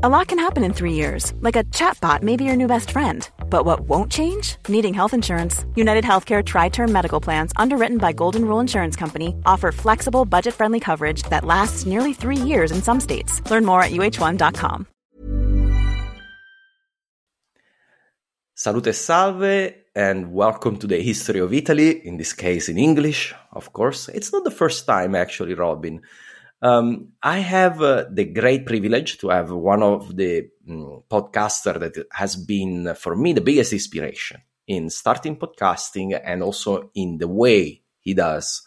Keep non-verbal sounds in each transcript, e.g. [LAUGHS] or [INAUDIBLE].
A lot can happen in three years, like a chatbot may be your new best friend. But what won't change? Needing health insurance. United Healthcare Tri Term Medical Plans, underwritten by Golden Rule Insurance Company, offer flexible, budget friendly coverage that lasts nearly three years in some states. Learn more at uh1.com. Salute salve, and welcome to the history of Italy, in this case in English, of course. It's not the first time, actually, Robin. Um, I have uh, the great privilege to have one of the um, podcaster that has been, for me, the biggest inspiration in starting podcasting and also in the way he does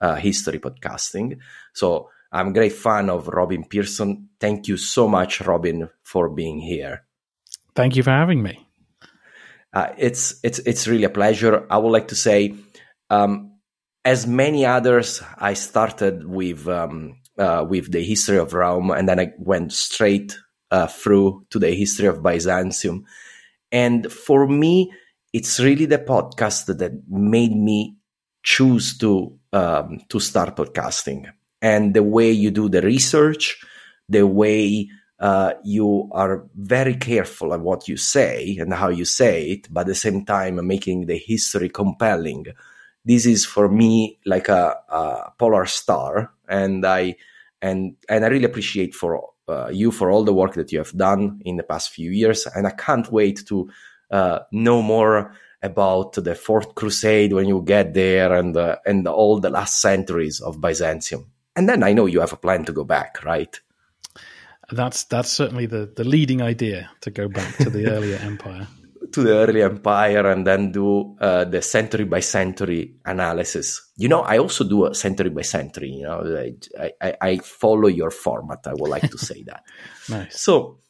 uh, history podcasting. So I'm a great fan of Robin Pierson. Thank you so much, Robin, for being here. Thank you for having me. Uh, it's it's it's really a pleasure. I would like to say, um, as many others, I started with um, uh, with the history of Rome, and then I went straight uh, through to the history of Byzantium. And for me, it's really the podcast that made me choose to um, to start podcasting, and the way you do the research, the way uh, you are very careful of what you say and how you say it, but at the same time making the history compelling. This is for me like a, a polar star, and I and and I really appreciate for uh, you for all the work that you have done in the past few years, and I can't wait to uh, know more about the Fourth Crusade when you get there, and uh, and all the last centuries of Byzantium. And then I know you have a plan to go back, right? That's that's certainly the the leading idea to go back to the [LAUGHS] earlier empire. To the early empire and then do uh, the century by century analysis. You know, I also do a century by century. You know, I, I, I follow your format. I would like to say that. [LAUGHS] nice. So,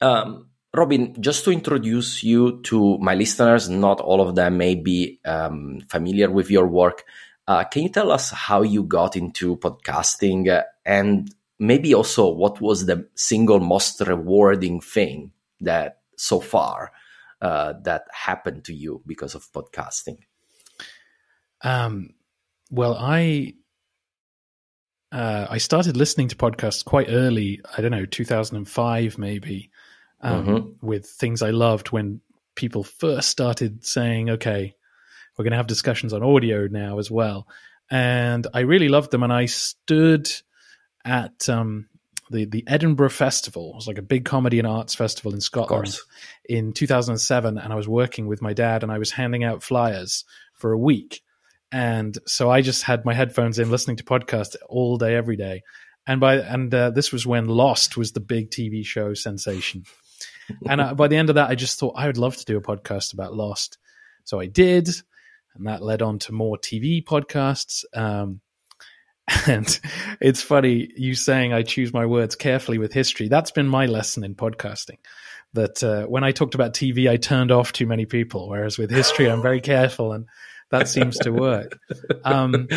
um, Robin, just to introduce you to my listeners, not all of them may be um, familiar with your work. Uh, can you tell us how you got into podcasting uh, and maybe also what was the single most rewarding thing that so far uh, that happened to you because of podcasting? Um, well, I uh, I started listening to podcasts quite early. I don't know, 2005 maybe, um, mm-hmm. with things I loved when people first started saying, "Okay, we're going to have discussions on audio now as well," and I really loved them. And I stood at um, the the Edinburgh Festival. It was like a big comedy and arts festival in Scotland in 2007, and I was working with my dad, and I was handing out flyers for a week. And so I just had my headphones in, listening to podcasts all day, every day. And by and uh, this was when Lost was the big TV show sensation. [LAUGHS] and uh, by the end of that, I just thought I would love to do a podcast about Lost. So I did, and that led on to more TV podcasts. Um, and it's funny you saying I choose my words carefully with history. That's been my lesson in podcasting. That uh, when I talked about TV, I turned off too many people, whereas with history, I'm very careful, and that seems to work. Um,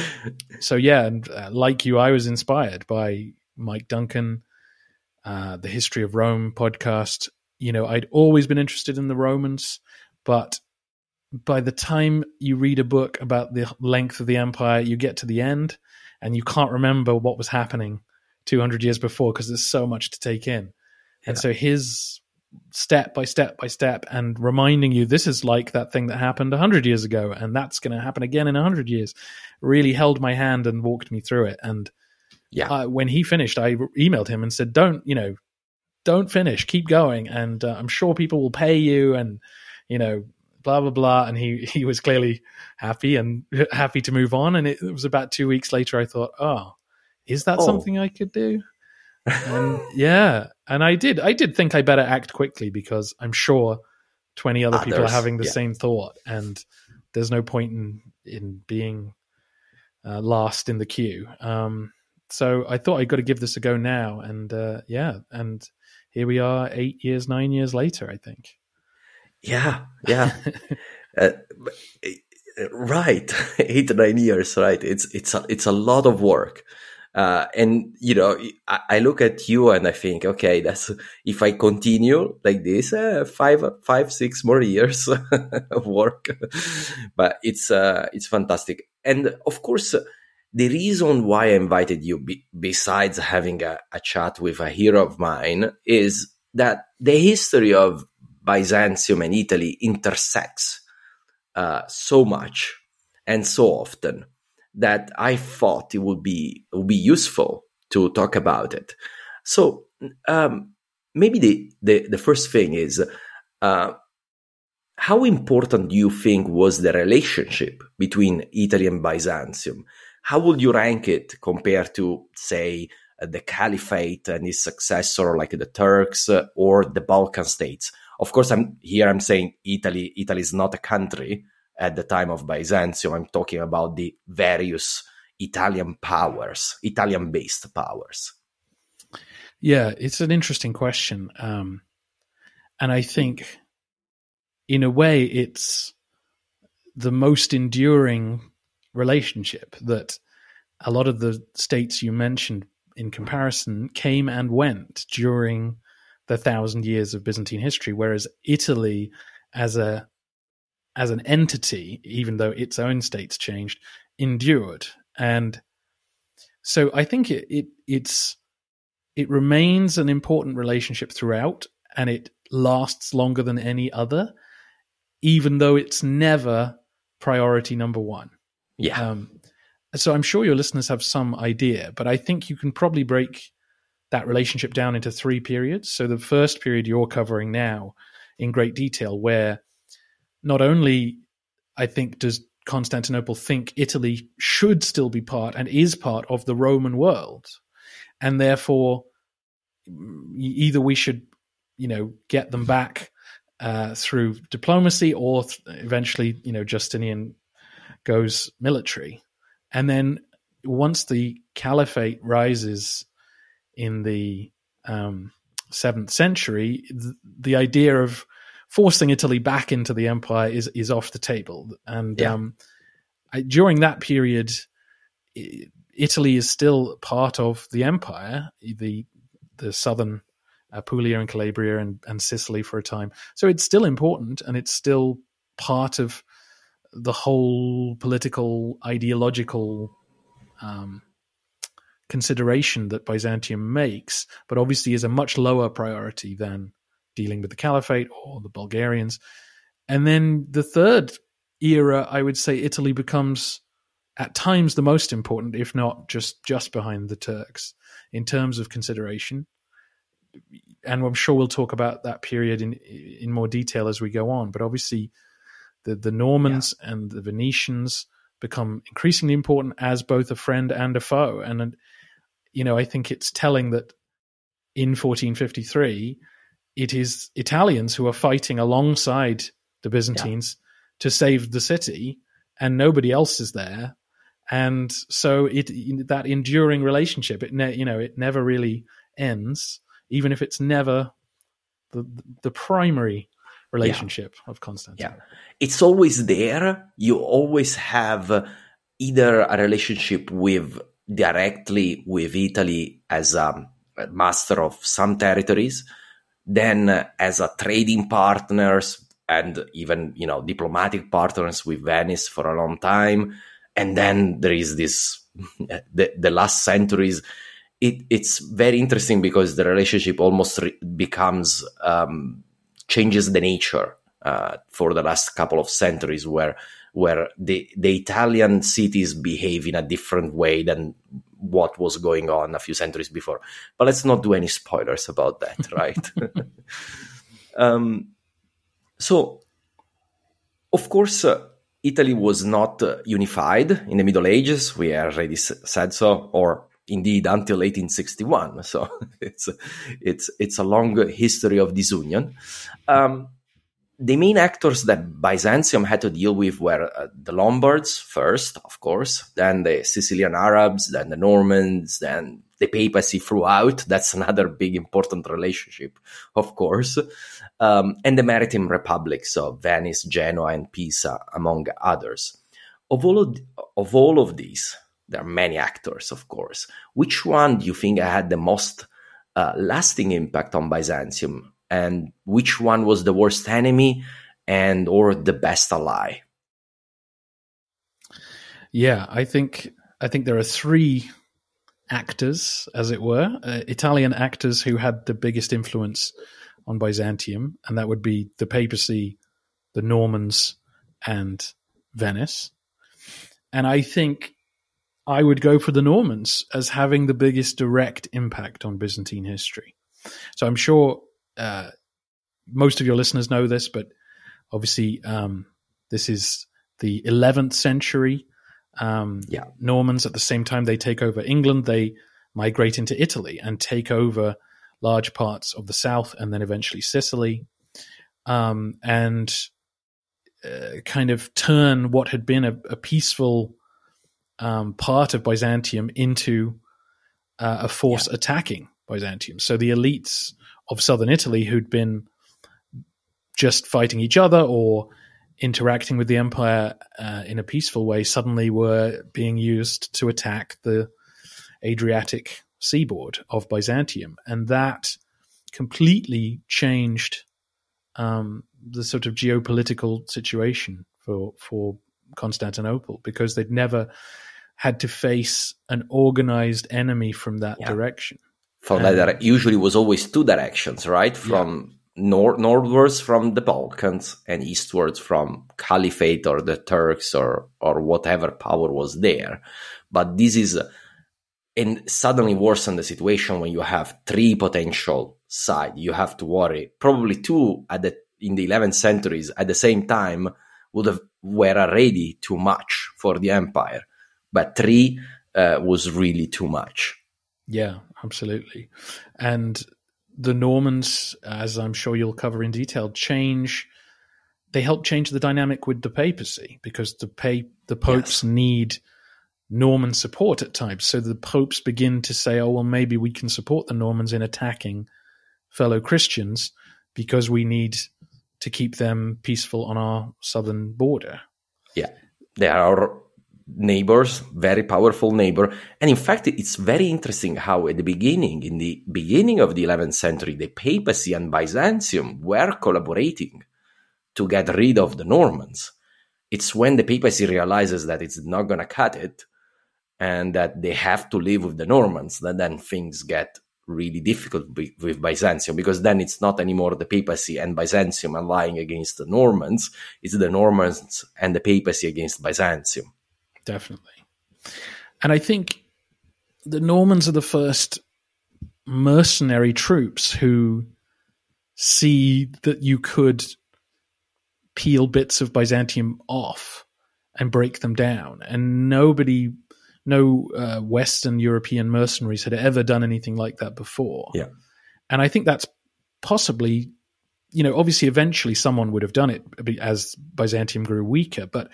so yeah, and uh, like you, I was inspired by Mike Duncan, uh, the History of Rome podcast. You know, I'd always been interested in the Romans, but by the time you read a book about the length of the empire, you get to the end and you can't remember what was happening 200 years before because there's so much to take in. Yeah. And so his step by step by step and reminding you this is like that thing that happened 100 years ago and that's going to happen again in 100 years really held my hand and walked me through it and yeah uh, when he finished i emailed him and said don't you know don't finish keep going and uh, i'm sure people will pay you and you know blah blah blah and he [LAUGHS] he was clearly happy and [LAUGHS] happy to move on and it, it was about two weeks later i thought oh is that oh. something i could do and yeah and i did i did think i better act quickly because i'm sure 20 other ah, people are having the yeah. same thought and there's no point in in being uh, last in the queue um, so i thought i got to give this a go now and uh, yeah and here we are, eight years, nine years later. I think. Yeah, yeah, uh, right. [LAUGHS] eight nine years, right? It's it's a, it's a lot of work. Uh, and you know, I, I, look at you and I think, okay, that's if I continue like this, uh, five, five, six more years [LAUGHS] of work. but it's uh, it's fantastic. And of course, the reason why I invited you, be, besides having a, a chat with a hero of mine, is that the history of Byzantium and Italy intersects uh, so much and so often that I thought it would be would be useful to talk about it. So um, maybe the, the, the first thing is uh, how important do you think was the relationship between Italy and Byzantium? How would you rank it compared to, say, the Caliphate and its successor, like the Turks or the Balkan states? Of course, I'm here. I'm saying Italy. Italy is not a country, at the time of Byzantium. I'm talking about the various Italian powers, Italian based powers. Yeah, it's an interesting question. Um, and I think, in a way, it's the most enduring relationship that a lot of the states you mentioned in comparison came and went during the thousand years of Byzantine history, whereas Italy, as a as an entity, even though its own states changed, endured. And so I think it, it it's it remains an important relationship throughout, and it lasts longer than any other, even though it's never priority number one. Yeah. Um, so I'm sure your listeners have some idea, but I think you can probably break that relationship down into three periods. So the first period you're covering now in great detail, where not only I think does Constantinople think Italy should still be part and is part of the Roman world, and therefore either we should, you know, get them back uh, through diplomacy, or th- eventually, you know, Justinian goes military, and then once the caliphate rises in the um, seventh century, th- the idea of forcing Italy back into the empire is is off the table. And yeah. um, I, during that period, Italy is still part of the empire, the the southern Apulia and Calabria and, and Sicily for a time. So it's still important, and it's still part of the whole political ideological um, consideration that Byzantium makes, but obviously is a much lower priority than dealing with the caliphate or the Bulgarians. And then the third era, I would say Italy becomes at times the most important, if not just just behind the Turks in terms of consideration. And I'm sure we'll talk about that period in in more detail as we go on. But obviously, the the Normans yeah. and the Venetians become increasingly important as both a friend and a foe. And you know, I think it's telling that in 1453 it is Italians who are fighting alongside the Byzantines yeah. to save the city, and nobody else is there. And so it that enduring relationship, it ne- you know, it never really ends, even if it's never the the primary relationship yeah. of Constantine. Yeah, it's always there. You always have either a relationship with directly with Italy as a master of some territories, then uh, as a trading partners and even you know diplomatic partners with Venice for a long time, and then there is this [LAUGHS] the, the last centuries. It, it's very interesting because the relationship almost re- becomes um, changes the nature uh, for the last couple of centuries, where where the the Italian cities behave in a different way than what was going on a few centuries before. But let's not do any spoilers about that, [LAUGHS] right? [LAUGHS] um, so, of course, uh, Italy was not uh, unified in the Middle Ages. We already s- said so, or indeed until 1861. [LAUGHS] So it's it's it's a long history of disunion. Um, the main actors that Byzantium had to deal with were uh, the Lombards first, of course, then the Sicilian Arabs, then the Normans, then the papacy throughout. That's [LAUGHS] another big important relationship, of course, um, and the maritime republics of Venice, Genoa, and Pisa, among others. Of all of, of all of these, there are many actors, of course. Which one do you think had the most uh, lasting impact on Byzantium and which one was the worst enemy and or the best ally? Yeah i think i think there are three actors as it were. Uh, italian actors who had the biggest influence on byzantium and that would be the papacy the normans and venice. And i think i would go for the normans as having the biggest direct impact on byzantine history. So i'm sure uh, most of your listeners know this, but obviously um, this is the 11th century. Um, yeah. Normans at the same time they take over England, they migrate into Italy and take over large parts of the south and then eventually Sicily, um, and uh, kind of turn what had been a, a peaceful um, part of Byzantium into uh, a force yeah. attacking Byzantium. So the elites of southern Italy who'd been just fighting each other or interacting with the empire uh, in a peaceful way suddenly were being used to attack the Adriatic seaboard of Byzantium, and that completely changed um, the sort of geopolitical situation for for Constantinople because they'd never had to face an organized enemy from that yeah. direction from that direction. Usually was always two directions, right? From yeah. nor- northwards from the Balkans and eastwards from Caliphate or the Turks or or whatever power was there. But this is and suddenly worsen the situation when you have three potential sides. You have to worry. Probably two at the in the 11th centuries at the same time would have were already too much for the empire, but three uh, was really too much. Yeah, absolutely. And the Normans, as I'm sure you'll cover in detail, change. They help change the dynamic with the papacy because the pa- the popes yes. need Norman support at times. So the popes begin to say, "Oh well, maybe we can support the Normans in attacking fellow Christians because we need to keep them peaceful on our southern border." Yeah, they are neighbors, very powerful neighbor. And in fact, it's very interesting how at the beginning, in the beginning of the 11th century, the papacy and Byzantium were collaborating to get rid of the Normans. It's when the papacy realizes that it's not going to cut it and that they have to live with the Normans that then things get really difficult with Byzantium because then it's not anymore the papacy and Byzantium allying against the Normans, it's the Normans and the papacy against Byzantium definitely. And I think the Normans are the first mercenary troops who see that you could peel bits of Byzantium off and break them down. And nobody, no uh, Western European mercenaries had ever done anything like that before. Yeah. And I think that's possibly, you know, obviously eventually someone would have done it as Byzantium grew weaker, but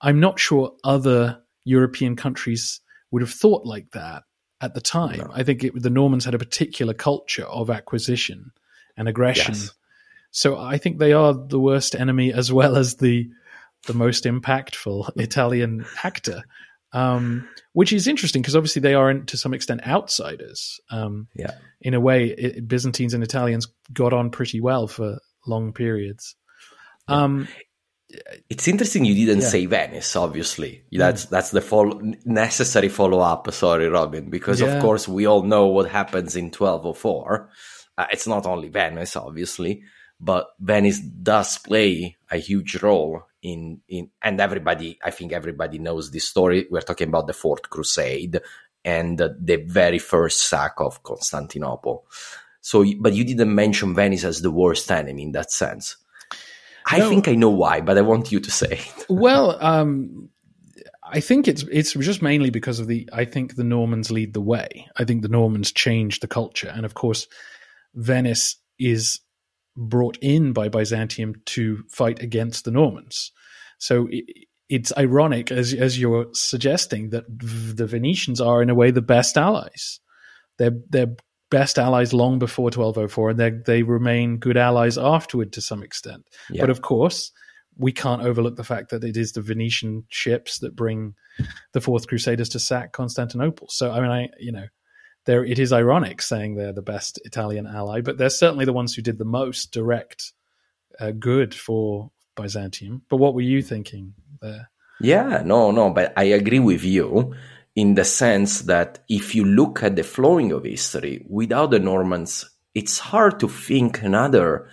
I'm not sure other European countries would have thought like that at the time. No. I think it, the Normans had a particular culture of acquisition and aggression. Yes. So I think they are the worst enemy as well as the the most impactful [LAUGHS] Italian actor. Um, which is interesting because obviously they are to some extent outsiders. Um, yeah. In a way, it, Byzantines and Italians got on pretty well for long periods. Um, it's interesting you didn't yeah. say Venice. Obviously, that's mm. that's the follow- necessary follow up. Sorry, Robin, because yeah. of course we all know what happens in 1204. Uh, it's not only Venice, obviously, but Venice does play a huge role in in and everybody. I think everybody knows this story. We're talking about the Fourth Crusade and the very first sack of Constantinople. So, but you didn't mention Venice as the worst enemy in that sense. I no. think I know why, but I want you to say. [LAUGHS] well, um, I think it's it's just mainly because of the. I think the Normans lead the way. I think the Normans change the culture, and of course, Venice is brought in by Byzantium to fight against the Normans. So it, it's ironic, as as you're suggesting, that the Venetians are in a way the best allies. They're they're best allies long before 1204, and they they remain good allies afterward to some extent. Yeah. But of course, we can't overlook the fact that it is the Venetian ships that bring the Fourth Crusaders to sack Constantinople. So I mean, I you know, there it is ironic saying they're the best Italian ally, but they're certainly the ones who did the most direct uh, good for Byzantium. But what were you thinking there? Yeah, no, no, but I agree with you in the sense that if you look at the flowing of history without the Normans, it's hard to think another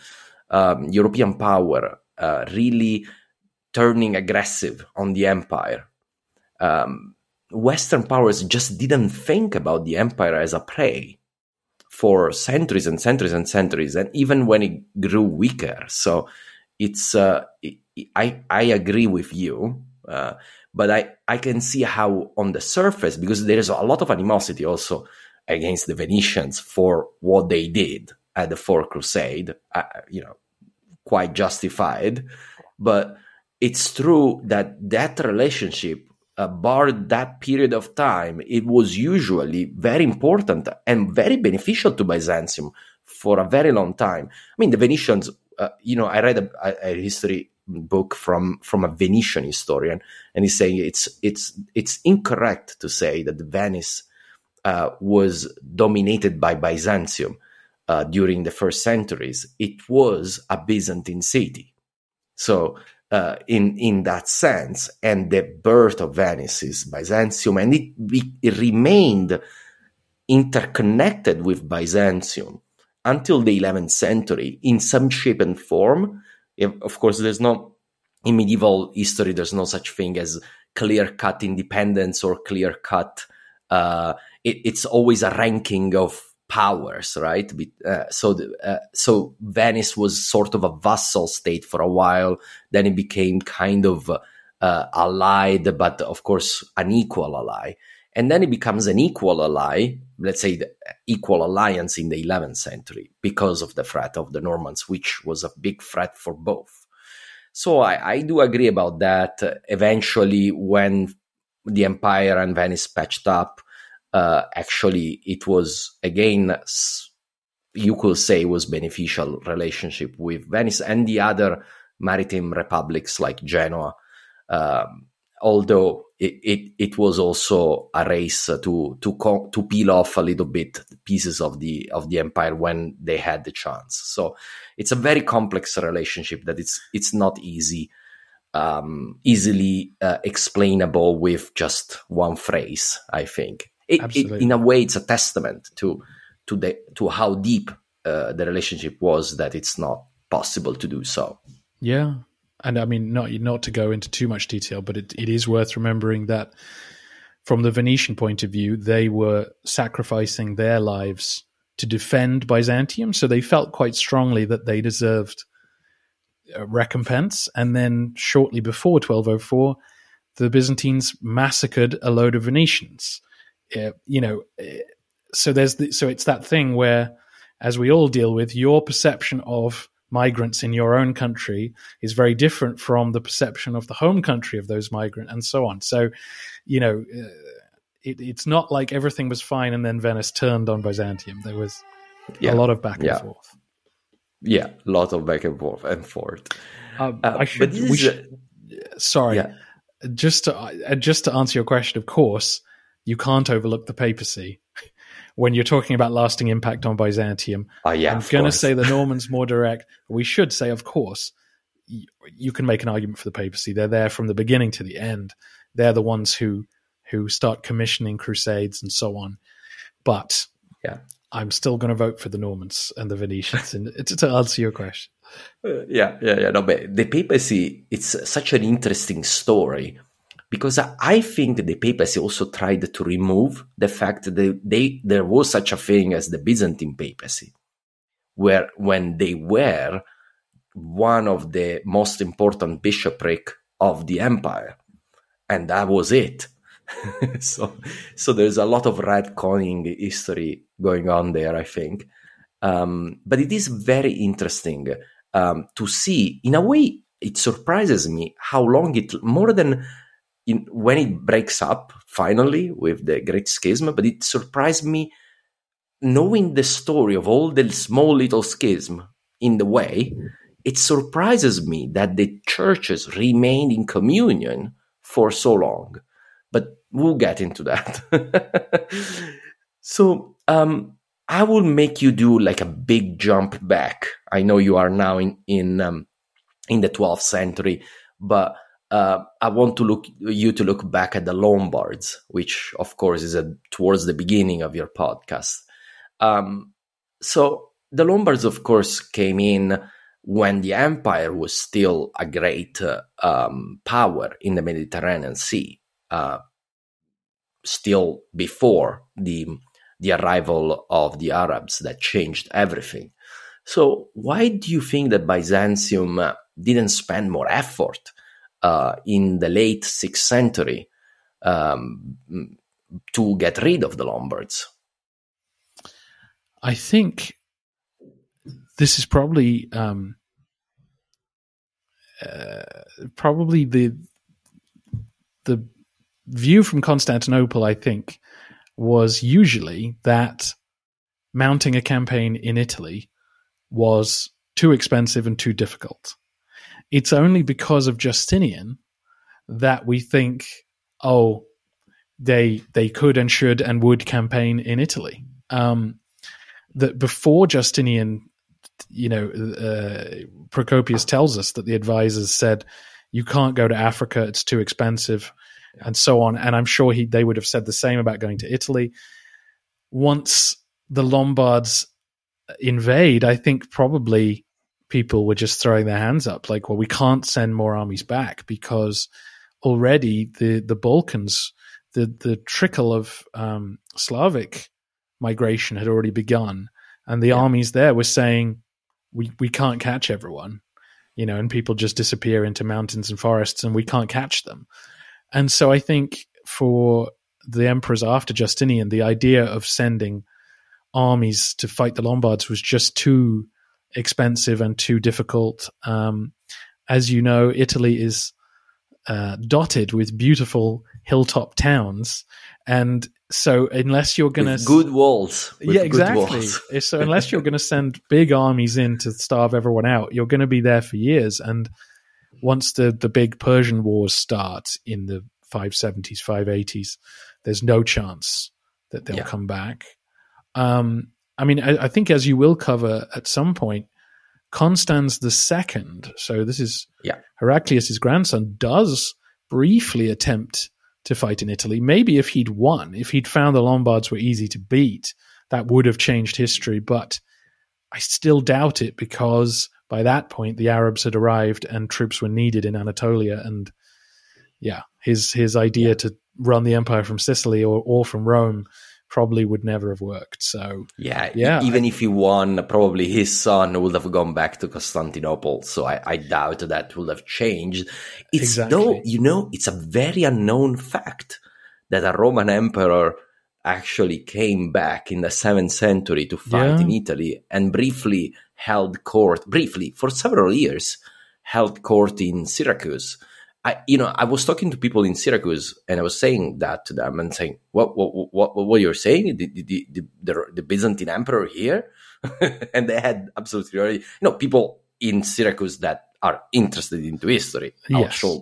um, European power uh, really turning aggressive on the empire. Um, Western powers just didn't think about the empire as a prey for centuries and centuries and centuries, and even when it grew weaker. So it's uh, I I agree with you, uh, but I I can see how on the surface because there is a lot of animosity also against the Venetians for what they did at the Fourth Crusade. Uh, you know, quite justified, but it's true that that relationship uh, that period of time, it was usually very important and very beneficial to Byzantium for a very long time. I mean, the Venetians, uh, you know, I read a, a, history book from from a Venetian historian, and he's saying it's it's it's incorrect to say that Venice uh, was dominated by Byzantium uh, during the first centuries. It was a Byzantine city, so uh, in in that sense, and the birth of Venice is Byzantium, and it, it remained interconnected with Byzantium until the 11th century in some shape and form. Of course, there's no in medieval history. There's no such thing as clear cut independence or clear cut. Uh, it, it's always a ranking of powers, right? Uh, so, the, uh, so Venice was sort of a vassal state for a while. Then it became kind of uh, allied, but of course an equal ally. And then it becomes an equal ally, let's say the equal alliance in the 11th century because of the threat of the Normans, which was a big threat for both. So I, I do agree about that. Eventually, when the empire and Venice patched up, uh, actually it was again you could say was beneficial relationship with Venice and the other maritime republics like Genoa. Um, although it, it, it, was also a race to to co- to peel off a little bit pieces of the of the empire when they had the chance. So it's a very complex relationship that it's it's not easy um, easily uh, explainable with just one phrase. I think. It, it, in a way, it's a testament to to the to how deep uh, the relationship was that it's not possible to do so. Yeah, and I mean, not not to go into too much detail, but it, it is worth remembering that from the Venetian point of view, they were sacrificing their lives to defend Byzantium, so they felt quite strongly that they deserved recompense. And then shortly before 1204, the Byzantines massacred a load of Venetians uh, you know, uh, so there's the, so it's that thing where, as we all deal with, your perception of migrants in your own country is very different from the perception of the home country of those migrants, and so on. So, you know, uh, it, it's not like everything was fine and then Venice turned on Byzantium. There was yeah. a lot of back and yeah. forth. Yeah, a lot of back and forth and forth. Um, uh, I should. Should sorry, yeah. just to just to answer your question. Of course, you can't overlook the papacy when you're talking about lasting impact on Byzantium. Oh, yeah, I'm going to say the Normans more direct. We should say, of course, you can make an argument for the papacy. They're there from the beginning to the end. They're the ones who who start commissioning crusades and so on. But yeah, I'm still going to vote for the Normans and the Venetians. and to answer your question, uh, yeah, yeah, yeah. No, but the papacy it's such an interesting story because I think the papacy also tried to remove the fact that they, there was such a thing as the Byzantine papacy, where when they were one of the most important bishopric of the empire, and that was it. [LAUGHS] so, so there's a lot of retconning history going on there, I think. Um, but it is very interesting um, to see. In a way, it surprises me how long it more than in, when it breaks up finally with the Great Schism. But it surprised me knowing the story of all the small little schism in the way. It surprises me that the churches remained in communion for so long. But we'll get into that. [LAUGHS] so, um, I will make you do like a big jump back. I know you are now in in um, in the 12th century, but uh, I want to look you to look back at the Lombards, which of course is a, towards the beginning of your podcast. Um, so the Lombards, of course, came in when the empire was still a great uh, um, power in the Mediterranean Sea, uh, still before the the arrival of the Arabs that changed everything. So, why do you think that Byzantium uh, didn't spend more effort uh, in the late sixth century um, to get rid of the Lombards? I think this is probably um, uh, probably the the view from Constantinople. I think was usually that mounting a campaign in Italy was too expensive and too difficult. It's only because of Justinian that we think, oh, they they could and should and would campaign in Italy. Um, that before Justinian, you know, uh, Procopius tells us that the advisors said, "You can't go to Africa; it's too expensive." and so on. And I'm sure he they would have said the same about going to Italy. Once the Lombards invade, I think probably people were just throwing their hands up, like, well, we can't send more armies back because already the the Balkans, the the trickle of um, Slavic migration had already begun, and the yeah. armies there were saying, we we can't catch everyone, you know, and people just disappear into mountains and forests, and we can't catch them. And so I think for the emperors after Justinian, the idea of sending armies to fight the Lombards was just too expensive and too difficult. Um, as you know, Italy is uh, dotted with beautiful hilltop towns, and so unless you're going to good walls, yeah, exactly. [LAUGHS] so unless you're going to send big armies in to starve everyone out, you're going to be there for years, and once the the big Persian wars start in the 570s, 580s, there's no chance that they'll yeah. come back. Um, I mean, I, I, think as you will cover at some point, Constans the second, so this is yeah. Heraclius' grandson, does briefly attempt to fight in Italy. Maybe if he'd won, if he'd found the Lombards were easy to beat, that would have changed history. But I still doubt it because by that point the Arabs had arrived and troops were needed in Anatolia, and yeah, his his idea yeah. to run the empire from Sicily or or from Rome probably would never have worked. So yeah, yeah. Even I, if he won, probably his son would have gone back to Constantinople. So I, I doubt that would have changed. It's exactly. though you know it's a very unknown fact that a Roman emperor actually came back in the seventh century to fight yeah. in Italy and briefly held court, briefly for several years, held court in Syracuse. I, you know, I was talking to people in Syracuse and I was saying that to them and saying, what, what, what, what you're saying? The, the, the, the, the Byzantine emperor here? [LAUGHS] and they had absolutely, already, you know, people in Syracuse that are interested into history. Yes. I should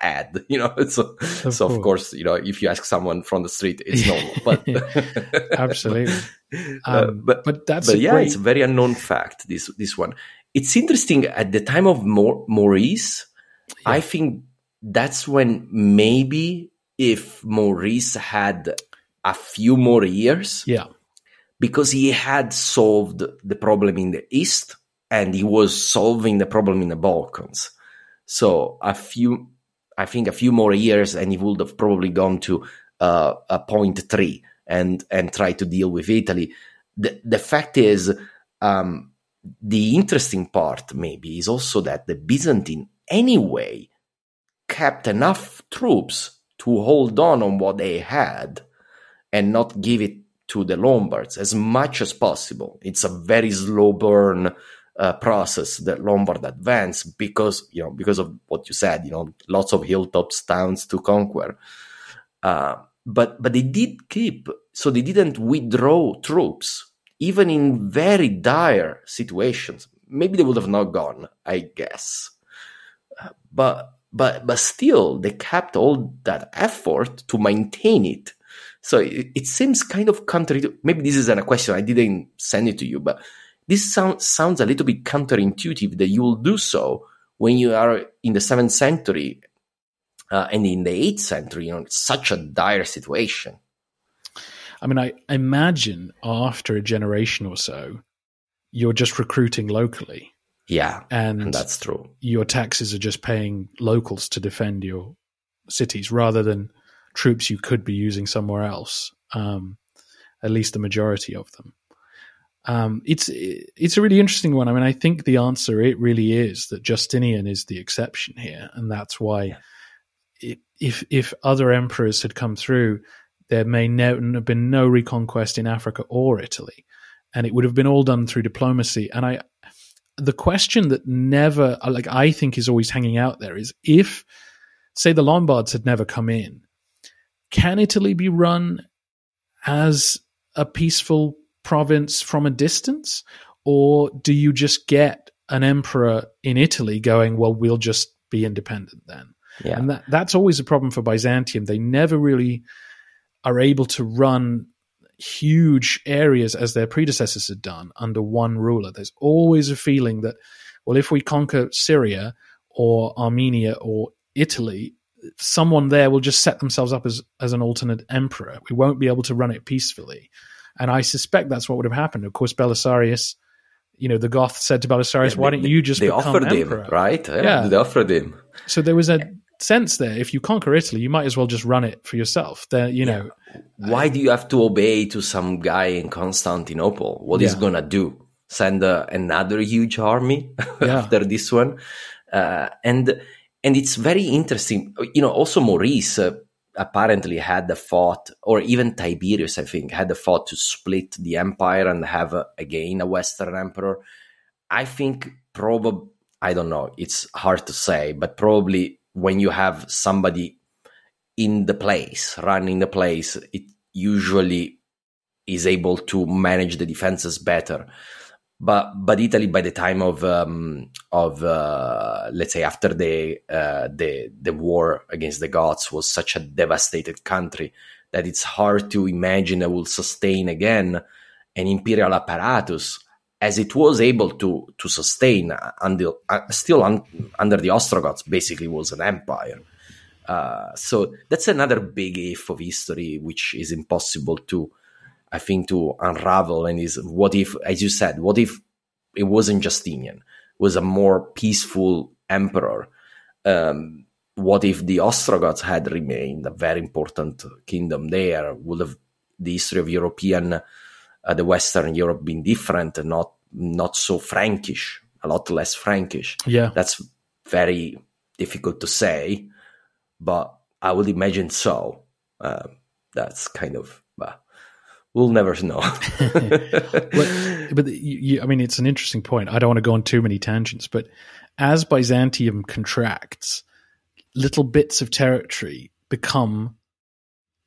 add, [LAUGHS] you know, so, of so course. of course, you know, if you ask someone from the street, it's [LAUGHS] normal, but absolutely. Uh, um, uh, but, but that's, but yeah, great... it's a very unknown fact, this, this one. It's interesting at the time of Maurice, yeah. I think that's when maybe if Maurice had a few more years, yeah, because he had solved the problem in the east and he was solving the problem in the Balkans. So a few, I think, a few more years, and he would have probably gone to uh, a point three and and try to deal with Italy. The the fact is, um, the interesting part maybe is also that the Byzantine anyway kept enough troops to hold on on what they had and not give it to the Lombards as much as possible. It's a very slow burn uh, process that Lombard advance because you know because of what you said. You know, lots of hilltops towns to conquer. Uh, but but they did keep so they didn't withdraw troops even in very dire situations. Maybe they would have not gone, I guess. Uh, but but but still they kept all that effort to maintain it. So it, it seems kind of counter maybe this isn't a question i didn't send it to you but this sound, sounds a little bit counterintuitive that you will do so when you are in the 7th century uh, and in the 8th century you know such a dire situation. I mean i imagine after a generation or so you're just recruiting locally yeah, and, and that's true. Your taxes are just paying locals to defend your cities rather than troops you could be using somewhere else. Um, at least the majority of them. Um, it's it's a really interesting one. I mean, I think the answer it really is that Justinian is the exception here, and that's why yeah. it, if if other emperors had come through, there may ne- have been no reconquest in Africa or Italy, and it would have been all done through diplomacy. And I the question that never, like I think, is always hanging out there is if, say, the Lombards had never come in, can Italy be run as a peaceful province from a distance, or do you just get an emperor in Italy going, well, we'll just be independent then? Yeah. And that, that's always a problem for Byzantium. They never really are able to run huge areas as their predecessors had done under one ruler. There's always a feeling that, well, if we conquer Syria or Armenia or Italy, someone there will just set themselves up as, as an alternate emperor. We won't be able to run it peacefully. And I suspect that's what would have happened. Of course, Belisarius, you know, the Goths said to Belisarius, yeah, why don't you just they become offered emperor? him, right? Yeah, yeah, they offered him. So there was a sense there. If you conquer Italy, you might as well just run it for yourself. There, you know. Why do you have to obey to some guy in Constantinople? What yeah. gonna do? Send uh, another huge army [LAUGHS] yeah. after this one, uh, and and it's very interesting. You know, also Maurice uh, apparently had the thought, or even Tiberius, I think, had the thought to split the empire and have uh, again a Western emperor. I think probably I don't know. It's hard to say, but probably when you have somebody in the place, running the place, it usually is able to manage the defenses better. But but Italy by the time of um, of uh, let's say after the uh, the the war against the Goths was such a devastated country that it's hard to imagine it will sustain again an imperial apparatus as it was able to to sustain until uh, still un, under the Ostrogoths, basically was an empire. Uh, so that's another big if of history, which is impossible to, I think, to unravel. And is what if, as you said, what if it wasn't Justinian, was a more peaceful emperor? Um, what if the Ostrogoths had remained a very important kingdom there? Would have the history of European the Western Europe being different, and not not so Frankish, a lot less Frankish. Yeah, that's very difficult to say, but I would imagine so. Uh, that's kind of, uh, we'll never know. [LAUGHS] but, but you, you, I mean, it's an interesting point. I don't want to go on too many tangents, but as Byzantium contracts, little bits of territory become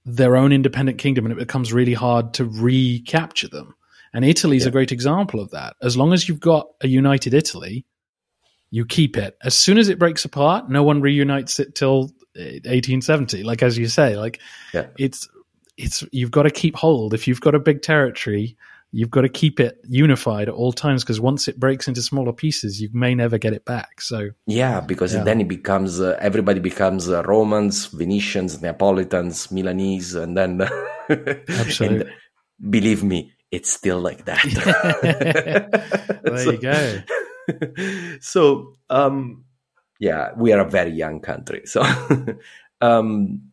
their own independent kingdom and it becomes really hard to recapture them. And Italy is yeah. a great example of that. As long as you've got a united Italy, you keep it. As soon as it breaks apart, no one reunites it till 1870. Like as you say, like yeah. it's it's you've got to keep hold. If you've got a big territory, you've got to keep it unified at all times because once it breaks into smaller pieces, you may never get it back. So yeah, because yeah. then it becomes uh, everybody becomes uh, Romans, Venetians, Neapolitans, Milanese, and then [LAUGHS] absolutely. and believe me, it's still like that. [LAUGHS] [LAUGHS] there so, you go. so um, yeah, we are a very young country, so. um,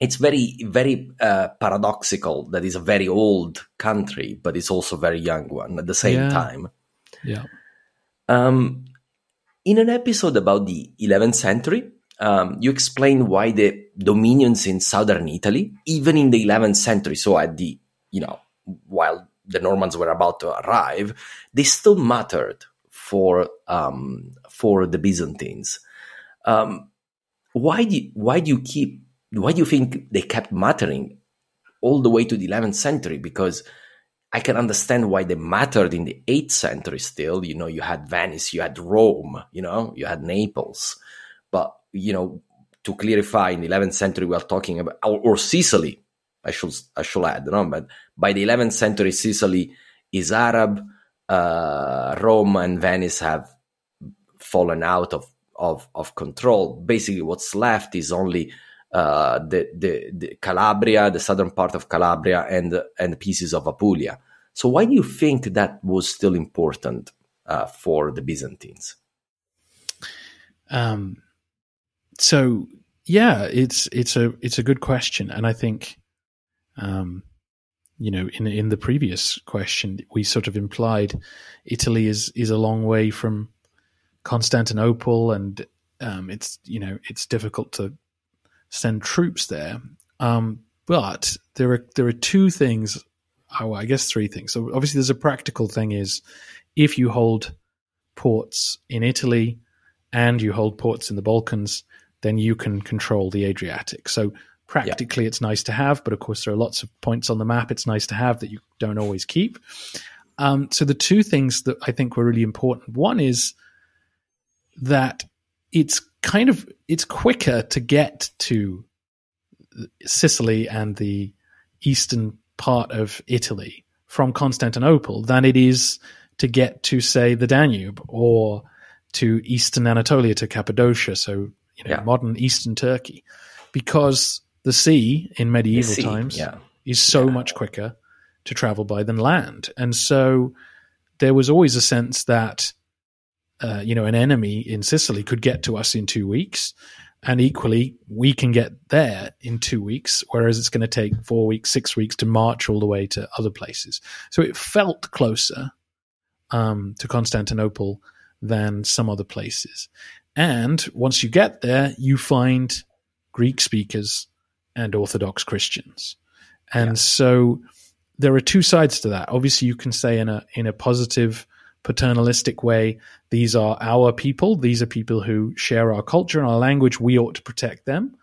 it's very very uh, paradoxical that it's a very old country but it's also a very young one at the same yeah. time yeah um, in an episode about the 11th century um, you explain why the dominions in southern italy even in the 11th century so at the you know, while the Normans were about to arrive, they still mattered for um, for the Byzantines. Um, why do you, why do you keep why do you think they kept mattering all the way to the 11th century? Because I can understand why they mattered in the 8th century still. You know, you had Venice, you had Rome, you know, you had Naples. But, you know, to clarify, in the 11th century, we are talking about, or, or Sicily, I should, I should add, no? but by the 11th century, Sicily is Arab, uh, Rome and Venice have fallen out of, of, of control. Basically, what's left is only uh, the, the, the Calabria, the southern part of Calabria, and and pieces of Apulia. So why do you think that was still important uh, for the Byzantines? Um, so yeah, it's it's a it's a good question, and I think, um, you know, in in the previous question, we sort of implied Italy is is a long way from Constantinople, and um, it's you know it's difficult to send troops there. Um, but there are there are two things. Oh, I guess three things. So obviously, there's a practical thing: is if you hold ports in Italy and you hold ports in the Balkans, then you can control the Adriatic. So practically, yeah. it's nice to have, but of course, there are lots of points on the map it's nice to have that you don't always keep. Um, so the two things that I think were really important. One is that it's kind of it's quicker to get to Sicily and the eastern part of Italy from Constantinople than it is to get to say the Danube or to eastern Anatolia to Cappadocia, so you know yeah. modern eastern Turkey, because the sea in medieval sea, times yeah. is so yeah. much quicker to travel by than land, and so there was always a sense that uh, you know, an enemy in Sicily could get to us in two weeks. And equally, we can get there in two weeks, whereas it's going to take four weeks, six weeks to march all the way to other places. So it felt closer um, to Constantinople than some other places. And once you get there, you find Greek speakers and Orthodox Christians. And yeah. so there are two sides to that. Obviously, you can say in a in a positive paternalistic way. These are our people. These are people who share our culture and our language. We ought to protect them.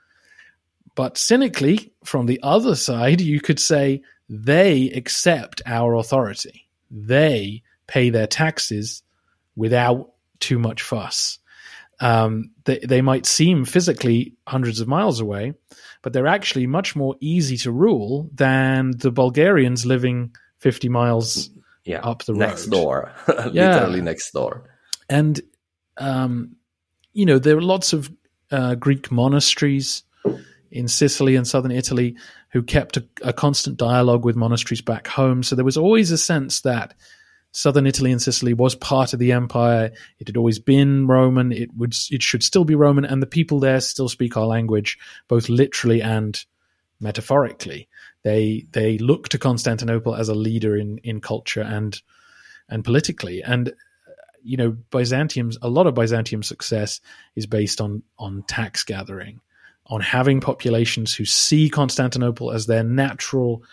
But cynically, from the other side, you could say they accept our authority. They pay their taxes without too much fuss. Um, they, they might seem physically hundreds of miles away, but they're actually much more easy to rule than the Bulgarians living 50 miles yeah, up the road. next door, [LAUGHS] literally next door. And um, you know, there are lots of uh, Greek monasteries in Sicily and southern Italy who kept a, a, constant dialogue with monasteries back home. So there was always a sense that southern Italy and Sicily was part of the empire. It had always been Roman. It would it should still be Roman, and the people there still speak our language, both literally and metaphorically. They they look to Constantinople as a leader in in culture and and politically. And you know, Byzantium's a lot of Byzantium's success is based on on tax gathering, on having populations who see Constantinople as their natural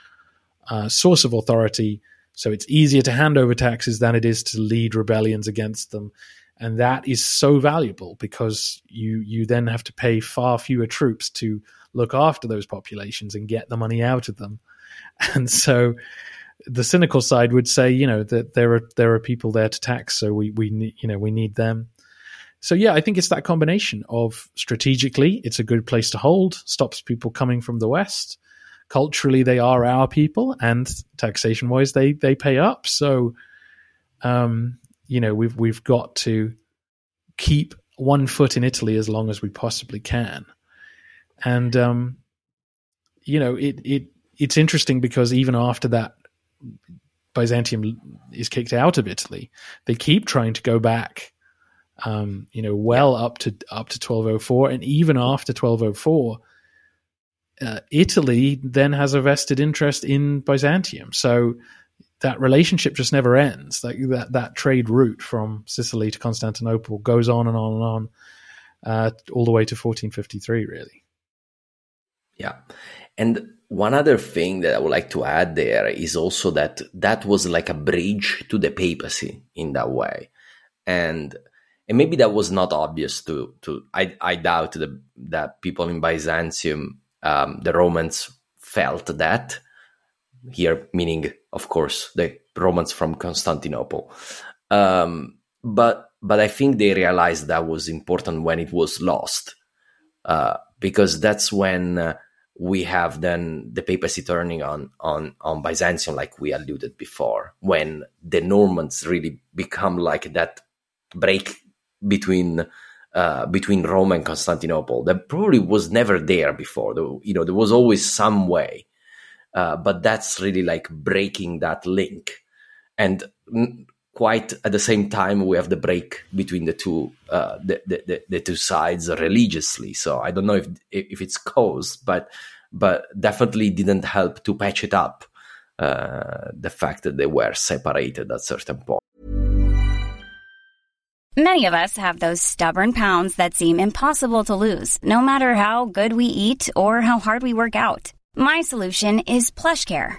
uh, source of authority. So it's easier to hand over taxes than it is to lead rebellions against them and that is so valuable because you you then have to pay far fewer troops to look after those populations and get the money out of them. [LAUGHS] And so the cynical side would say, you know, that there are there are people there to tax, so we we need, you know we need them. So yeah, I think it's that combination of strategically, it's a good place to hold, stops people coming from the west. Culturally, they are our people, and taxation wise, they they pay up. So, um, you know, we've we've got to keep one foot in Italy as long as we possibly can and um, you know it it it's interesting because even after that Byzantium is kicked out of Italy, they keep trying to go back. Um, you know, well up to up to 1204, and even after 1204, uh, Italy then has a vested interest in Byzantium. So that relationship just never ends. Like that that trade route from Sicily to Constantinople goes on and on and on, uh, all the way to 1453, really. Yeah. And one other thing that I would like to add there is also that that was like a bridge to the papacy in that way. And and maybe that was not obvious to to I, I doubt that, that people in Byzantium, um, the Romans felt that here, meaning of course the Romans from Constantinople. Um, but but I think they realized that was important when it was lost, uh, because that's when uh, we have then the papacy turning on on on Byzantium, like we alluded before, when the Normans really become like that break between uh, between Rome and Constantinople that probably was never there before. You know, there was always some way, uh, but that's really like breaking that link. And quite at the same time, we have the break between the two uh, the, the, the, two sides religiously. So I don't know if if it's caused, but but definitely didn't help to patch it up. Uh, the fact that they were separated at certain point. Many of us have those stubborn pounds that seem impossible to lose, no matter how good we eat or how hard we work out. My solution is PlushCare.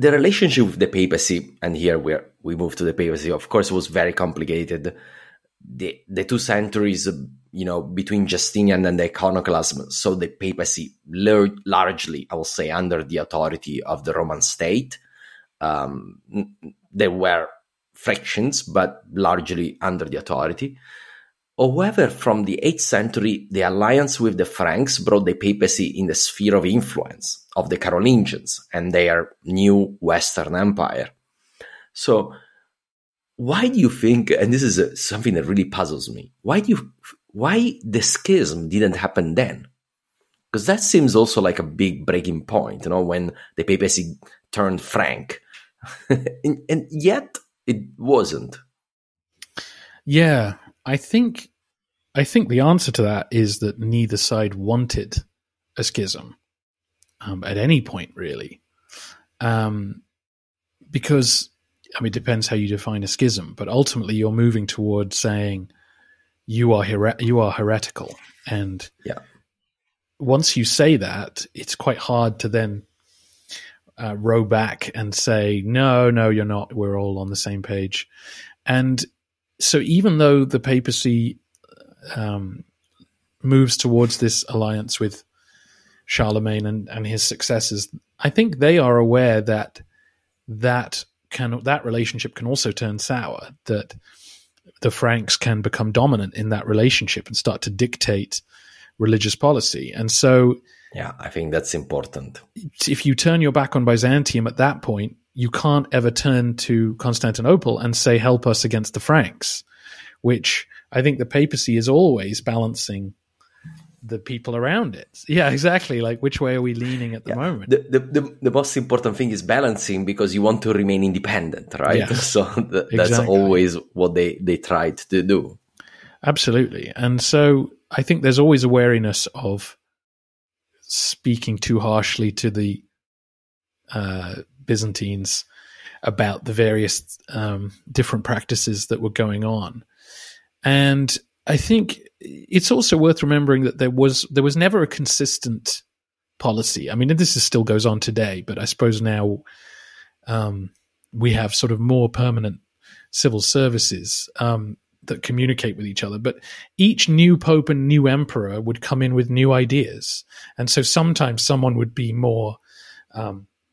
the relationship with the papacy, and here we we move to the papacy, of course, was very complicated. The the two centuries, you know, between Justinian and the iconoclasm, so the papacy largely, I will say, under the authority of the Roman state. Um, there were frictions, but largely under the authority. However, from the 8th century, the alliance with the Franks brought the papacy in the sphere of influence of the Carolingians and their new Western Empire. So, why do you think, and this is a, something that really puzzles me, why do you, why the schism didn't happen then? Because that seems also like a big breaking point, you know, when the papacy turned Frank. [LAUGHS] and, and yet it wasn't. Yeah, I think I think the answer to that is that neither side wanted a schism um, at any point, really, um, because I mean, it depends how you define a schism, but ultimately you're moving towards saying you are you are heretical, and yeah. once you say that, it's quite hard to then uh, row back and say no, no, you're not. We're all on the same page, and so even though the papacy um, moves towards this alliance with Charlemagne and, and his successors, I think they are aware that that can that relationship can also turn sour. That the Franks can become dominant in that relationship and start to dictate religious policy, and so. Yeah, I think that's important. If you turn your back on Byzantium at that point, you can't ever turn to Constantinople and say, help us against the Franks, which I think the papacy is always balancing the people around it. Yeah, exactly. Like which way are we leaning at the yeah. moment? The, the, the, the, most important thing is balancing because you want to remain independent, right? Yeah. [LAUGHS] So th- that's exactly. always what they, they tried to do. Absolutely. And so I think there's always a wariness of speaking too harshly to the uh, Byzantines about the various um, different practices that were going on. And I think it's also worth remembering that there was there was never a consistent policy. I mean, this is, still goes on today, but I suppose now um, we have sort of more permanent civil services um, that communicate with each other. But each new pope and new emperor would come in with new ideas, and so sometimes someone would be more um, [CLEARS THROAT]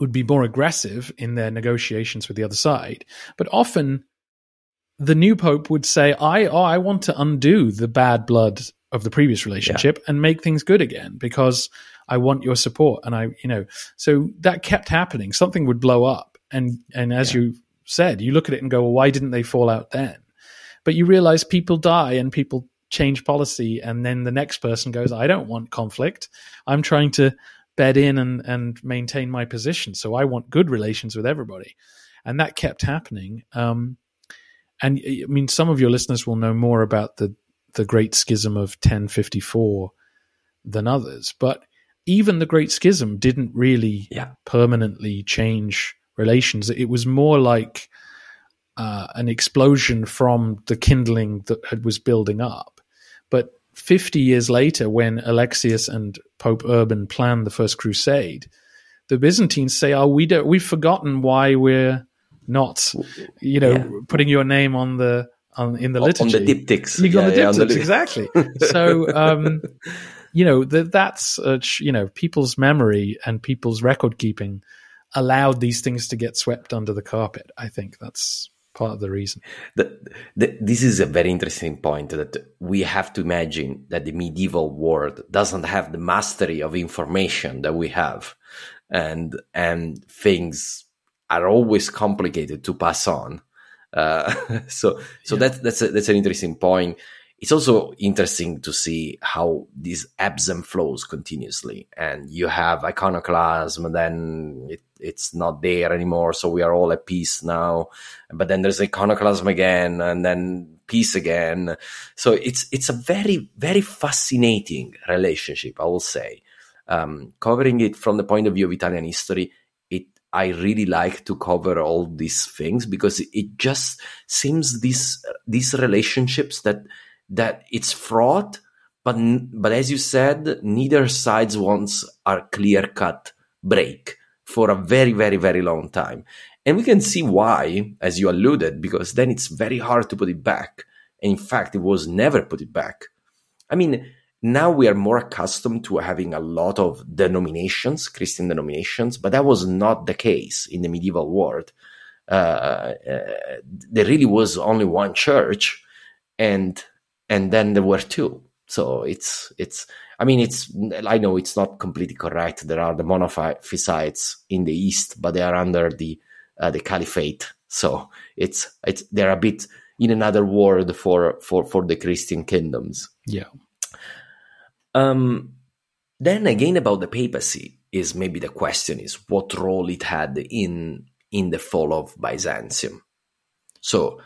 would be more aggressive in their negotiations with the other side. But often, the new pope would say, "I oh, I want to undo the bad blood of the previous relationship yeah. and make things good again because I want your support." And I, you know, so that kept happening. Something would blow up, and and as yeah. you said, you look at it and go, "Well, why didn't they fall out then?" But you realize people die and people change policy, and then the next person goes, "I don't want conflict. I'm trying to." bed in and, and maintain my position. So I want good relations with everybody. And that kept happening. Um, and I mean, some of your listeners will know more about the, the Great Schism of 1054 than others. But even the Great Schism didn't really yeah. permanently change relations. It was more like uh, an explosion from the kindling that was building up. But 50 years later, when Alexius and Pope Urban planned the First Crusade, the Byzantines say, "Oh, we don't, we've forgotten why we're not, you know, yeah. putting your name on the on in the liturgy on the diptychs. Yeah, the diptychs, yeah, the exactly. [LAUGHS] so, um, you know, that that's uh, you know people's memory and people's record keeping allowed these things to get swept under the carpet. I think that's part of the reason. The, the, this is a very interesting point that we have to imagine that the medieval world doesn't have the mastery of information that we have, and and things are always complicated to pass on. Uh, [LAUGHS] so so yeah. that's that's a, that's an interesting point. It's also interesting to see how these ebbs and flows continuously, and you have iconoclasm, then it it's not there anymore. So we are all at peace now. But then there's iconoclasm again and then peace again. So it's, it's a very, very fascinating relationship, I will say. Um, covering it from the point of view of Italian history, I really like to cover all these things because it just seems these, these relationships that, that it's fraught, but, but as you said, neither sides wants a clear cut break for a very, very, very long time. And we can see why, as you alluded, because then it's very hard to put it back. And in fact, it was never put it back. I mean, now we are more accustomed to having a lot of denominations, Christian denominations, but that was not the case in the medieval world. Uh, uh, there really was only one church, and and then there were two. So it's it's I mean, it's I know it's not completely correct. There are the monophysites in the east, but they are under the uh, the caliphate. So it's it's they're a bit in another world for for for the Christian kingdoms. Yeah. Um. Then again, about the papacy is maybe the question is what role it had in in the fall of Byzantium. So,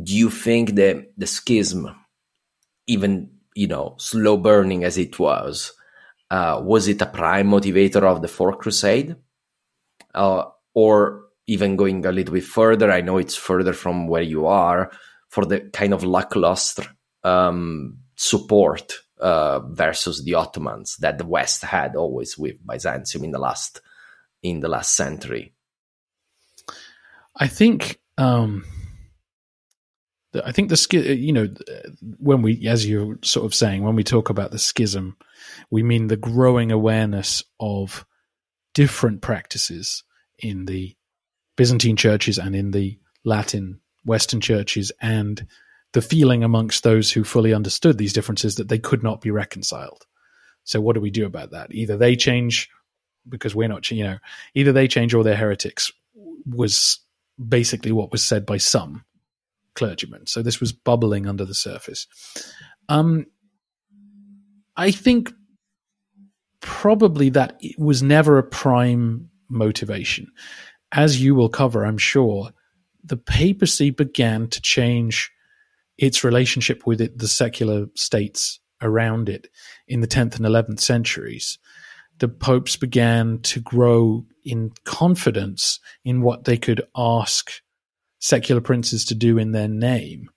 do you think the the schism, even you know, slow burning as it was, uh, was it a prime motivator of the Fourth Crusade? Uh, or even going a little bit further, I know it's further from where you are, for the kind of lackluster um, support uh, versus the Ottomans that the West had always with Byzantium in the last in the last century. I think um, I think the you know when we as you're sort of saying when we talk about the schism, we mean the growing awareness of different practices in the Byzantine churches and in the Latin Western churches, and the feeling amongst those who fully understood these differences that they could not be reconciled. So, what do we do about that? Either they change because we're not, you know, either they change or they're heretics. Was basically what was said by some clergymen. So this was bubbling under the surface. Um, I think probably that it was never a prime motivation. As you will cover, I'm sure, the papacy began to change its relationship with it, the secular states around it in the 10th and 11th centuries. The popes began to grow in confidence in what they could ask secular princes to do in their name.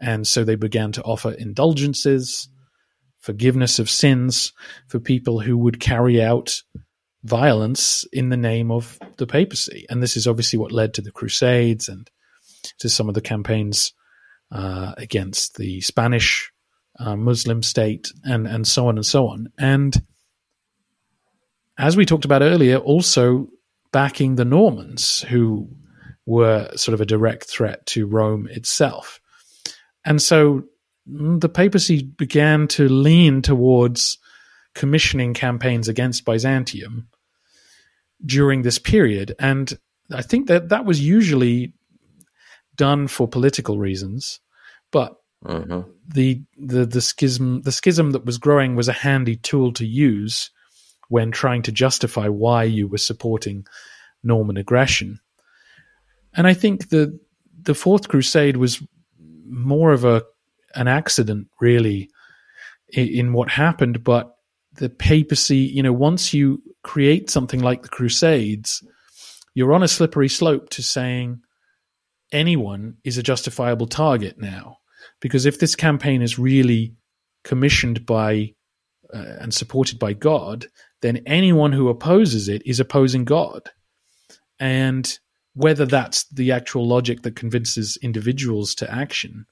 And so they began to offer indulgences, forgiveness of sins for people who would carry out violence in the name of the papacy. And this is obviously what led to the Crusades and to some of the campaigns uh, against the Spanish uh, Muslim state and, and so on and so on. And as we talked about earlier, also backing the Normans, who were sort of a direct threat to Rome itself. And so mm, the papacy began to lean towards commissioning campaigns against Byzantium during this period. And I think that that was usually done for political reasons, but mm-hmm. the, the the schism the schism that was growing was a handy tool to use when trying to justify why you were supporting Norman aggression. And I think the the Fourth Crusade was more of a an accident, really, in, in what happened. But the papacy, you know, once you create something like the Crusades, you're on a slippery slope to saying anyone is a justifiable target now. Because if this campaign is really commissioned by uh, and supported by God, then anyone who opposes it is opposing God. And whether that's the actual logic that convinces individuals to action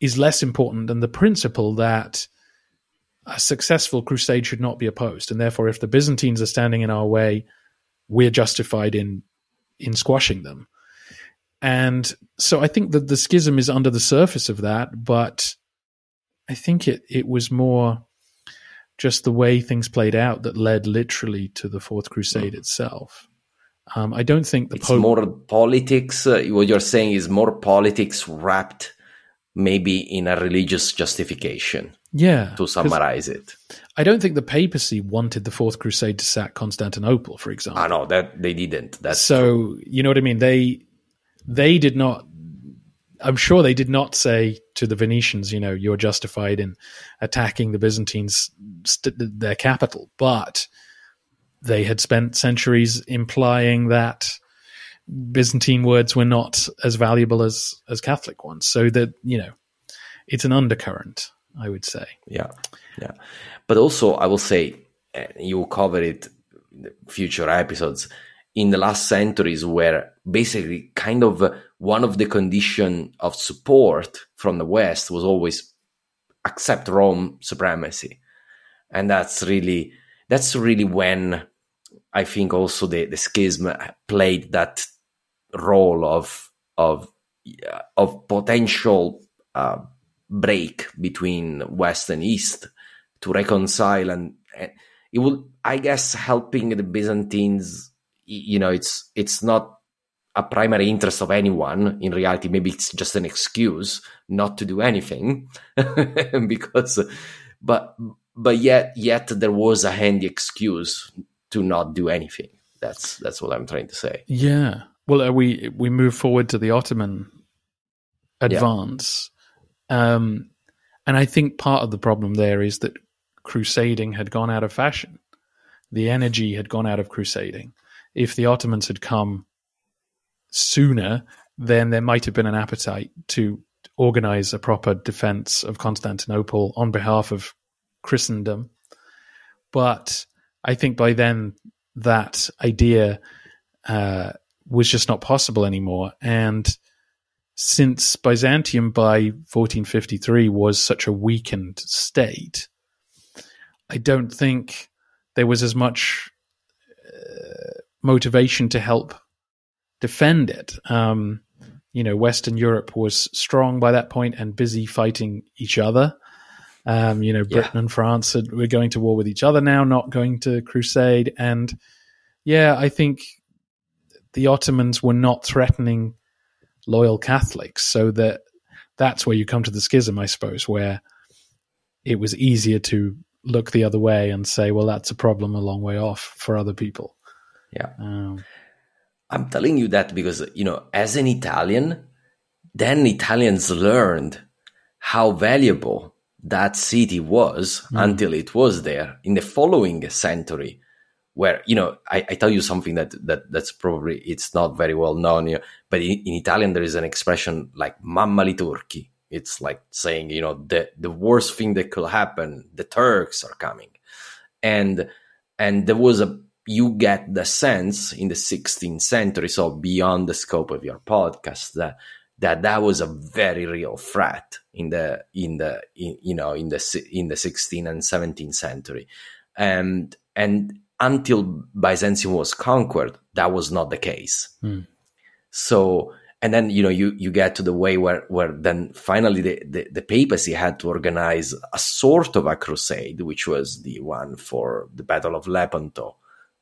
is less important than the principle that a successful crusade should not be opposed. And therefore, if the Byzantines are standing in our way, we're justified in in squashing them. And so I think that the schism is under the surface of that, but I think it it was more just the way things played out that led literally to the Fourth Crusade mm. itself. Um, I don't think the it's Pope- more politics. Uh, what you're saying is more politics wrapped maybe in a religious justification. Yeah. To summarize it. I don't think the papacy wanted the Fourth Crusade to sack Constantinople, for example. I ah, know that they didn't. That's so true. you know what I mean. They they did not. I'm sure they did not say to the Venetians, you know, you're justified in attacking the Byzantines, st- their capital, but they had spent centuries implying that Byzantine words were not as valuable as as Catholic ones. So that you know, it's an undercurrent, I would say. Yeah, yeah. But also, I will say, eh, you will cover it future episodes in the last centuries, where basically, kind of one of the condition of support from the West was always accept Rome supremacy, and that's really that's really when I think also the, the schism played that role of of of potential uh, break between West and East to reconcile, and, and it will, I guess, helping the Byzantines. You know, it's it's not a primary interest of anyone. In reality, maybe it's just an excuse not to do anything, [LAUGHS] because, but but yet yet there was a handy excuse to not do anything. That's that's what I'm trying to say. Yeah. Well, uh, we we move forward to the Ottoman advance, yeah. um, and I think part of the problem there is that crusading had gone out of fashion. The energy had gone out of crusading. If the Ottomans had come sooner, then there might have been an appetite to organize a proper defense of Constantinople on behalf of Christendom. But I think by then that idea uh, was just not possible anymore. And since Byzantium by 1453 was such a weakened state, I don't think there was as much uh, motivation to help defend it. Um, you know, Western Europe was strong by that point and busy fighting each other. Um, you know, Britain yeah. and France are, we're going to war with each other now, not going to crusade. And yeah, I think the Ottomans were not threatening loyal Catholics, so that that's where you come to the schism, I suppose, where it was easier to look the other way and say, well, that's a problem a long way off for other people. Yeah. Um, I'm telling you that because, you know, as an Italian, then Italians learned how valuable that city was mm. until it was there in the following century where you know I, I, tell you something that that that's probably it's not very well known you know, but in, in, italian there is an expression like mamma li turchi it's like saying you know the the worst thing that could happen the turks are coming and and there was a you get the sense in the 16th century so beyond the scope of your podcast that that that was a very real threat in the in the in, you know in the in the 16th and 17th century and and until Byzantium was conquered, that was not the case. Mm. So, and then you know you you get to the way where where then finally the, the, the papacy had to organize a sort of a crusade, which was the one for the Battle of Lepanto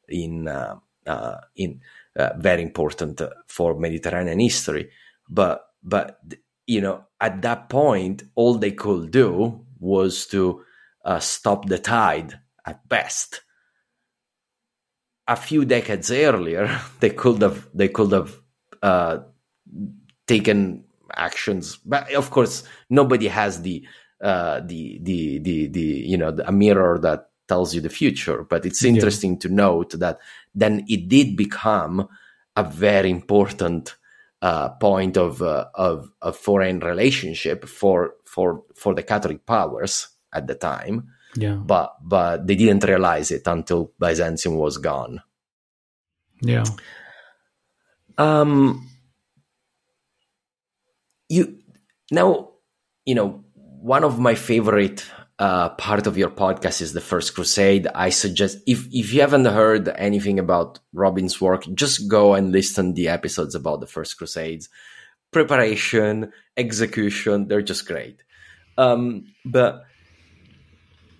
in uh, uh, in uh, very important for Mediterranean history. But but you know at that point, all they could do was to stop the tide at best. A few decades earlier, [LAUGHS] they could have they could have taken actions, but of course, nobody has the uh, the the the the you know a mirror that tells you the future. But it's interesting yeah. to note that then it did become a very important uh, point of, uh, of of foreign relationship for for for the Catholic powers at the time. Yeah. But but they didn't realize it until Byzantium was gone. Yeah. Um. You now, you know, one of my favorite uh, part of your podcast is the First Crusade. I suggest if if you haven't heard anything about Robin's work, just go and listen the episodes about the First Crusades. Preparation, execution, they're just great. Um, but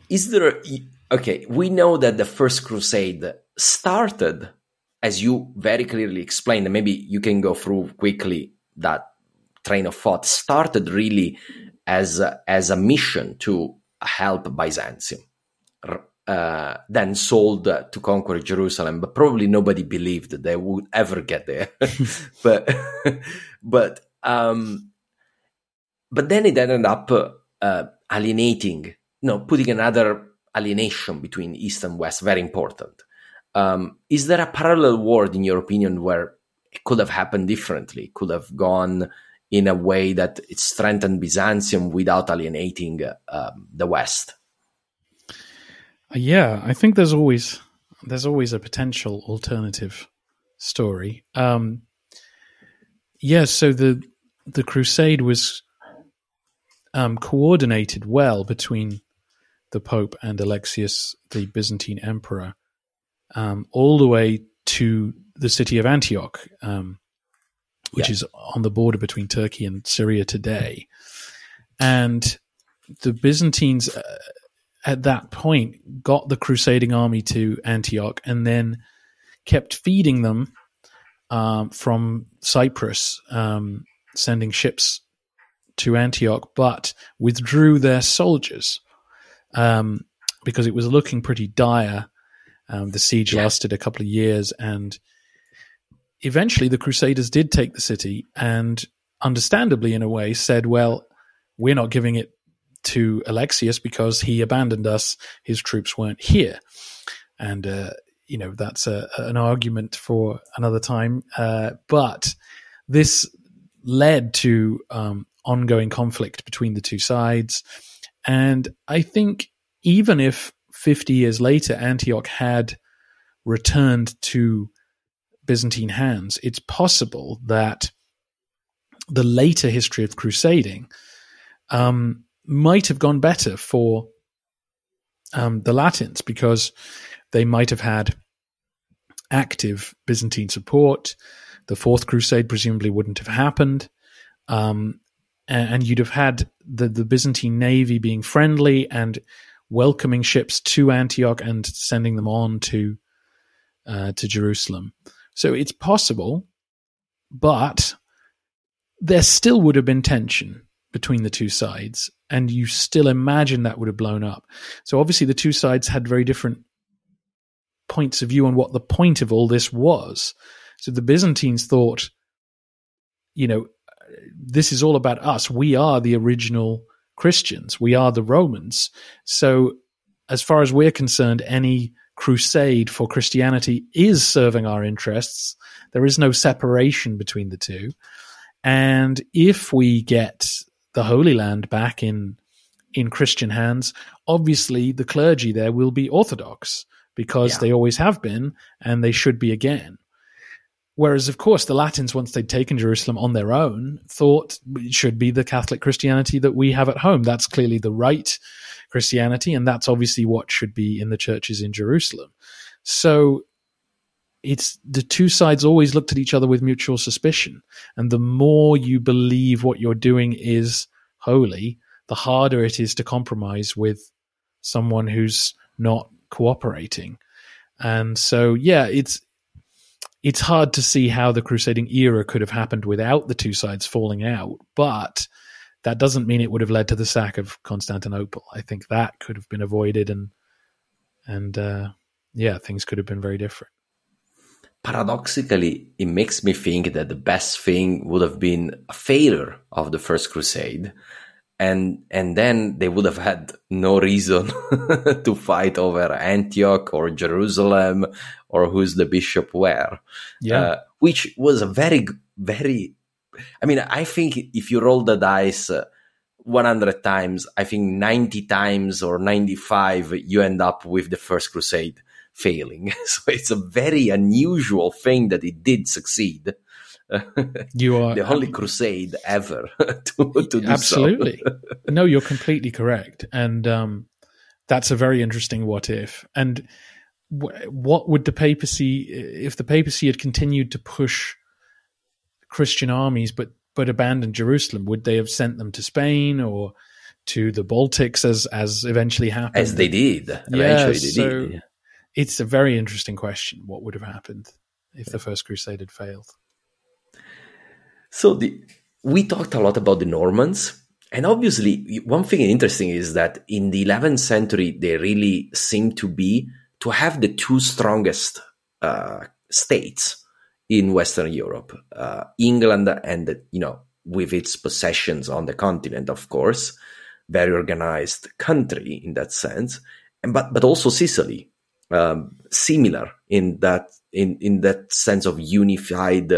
is there okay we know that the first crusade started as you very clearly explained and maybe you can go through quickly that train of thought started really as a, as a mission to help byzantium uh, then sold to conquer jerusalem but probably nobody believed that they would ever get there. [LAUGHS] [LAUGHS] But but um but then it ended up uh, alienating no, putting another alienation between East and West, very important. Um, is there a parallel world, in your opinion, where it could have happened differently, could have gone in a way that it strengthened Byzantium without alienating um, the West? Yeah, I think there's always there's always a potential alternative story. Um, yes, yeah, so the the crusade was um, coordinated well between the Pope and Alexius, the Byzantine emperor, um, all the way to the city of Antioch, um, which yeah. is on the border between Turkey and Syria today. And the Byzantines uh, at that point got the crusading army to Antioch and then kept feeding them um, from Cyprus, um, sending ships to Antioch, but withdrew their soldiers um, because it was looking pretty dire. Um, the siege yeah. lasted a couple of years, and eventually the Crusaders did take the city, and understandably, in a way, said, "Well, we're not giving it to Alexius because he abandoned us; his troops weren't here." And uh, you know that's a, an argument for another time, uh, but this led to um, ongoing conflict between the two sides. And I think even if 50 years later Antioch had returned to Byzantine hands, it's possible that the later history of crusading um, might have gone better for um, the Latins because they might have had active Byzantine support. The Fourth Crusade presumably wouldn't have happened. Um, and you'd have had the, the Byzantine navy being friendly and welcoming ships to Antioch and sending them on to uh, to Jerusalem. So it's possible, but there still would have been tension between the two sides, and you still imagine that would have blown up. So obviously, the two sides had very different points of view on what the point of all this was. So the Byzantines thought, you know, this is all about us. We are the original Christians. We are the Romans. So, as far as we're concerned, any crusade for Christianity is serving our interests. There is no separation between the two. And if we get the Holy Land back in in Christian hands, obviously the clergy there will be Orthodox because yeah. they always have been and they should be again. Whereas, of course, the Latins, once they'd taken Jerusalem on their own, thought it should be the Catholic Christianity that we have at home. That's clearly the right Christianity, and that's obviously what should be in the churches in Jerusalem. So it's the two sides always looked at each other with mutual suspicion. And the more you believe what you're doing is holy, the harder it is to compromise with someone who's not cooperating. And so, yeah, it's it's hard to see how the crusading era could have happened without the two sides falling out, but that doesn't mean it would have led to the sack of Constantinople. I think that could have been avoided, and and uh, yeah, things could have been very different. Paradoxically, it makes me think that the best thing would have been a failure of the First Crusade, and and then they would have had no reason [LAUGHS] to fight over Antioch or Jerusalem or who's the bishop where. Yeah, uh, which was a very very. I mean, I think if you roll the dice. Uh, 100 times, I think 90 times or 95, you end up with the first crusade failing. [LAUGHS] So it's a very unusual thing that it did succeed. [LAUGHS] You are the only crusade ever [LAUGHS] to, to absolutely. So. Absolutely no, you're completely correct, and um, that's a very interesting what if. And w- what would the papacy, if the papacy had continued to push Christian armies, but but abandoned Jerusalem, would they have sent them to Spain or? to the Baltics as as eventually happened. As they did. Eventually yeah, they so, did it's a very interesting question. What would have happened if the First Crusade had failed? So the, we talked a lot about the Normans, and obviously, one thing interesting is that in the 11th century, they really seem to be to have the two strongest uh, states in Western Europe, uh, England and you know with its possessions on the continent, of course, very organized country in that sense, and but but also Sicily, um, similar in that in in that sense of unified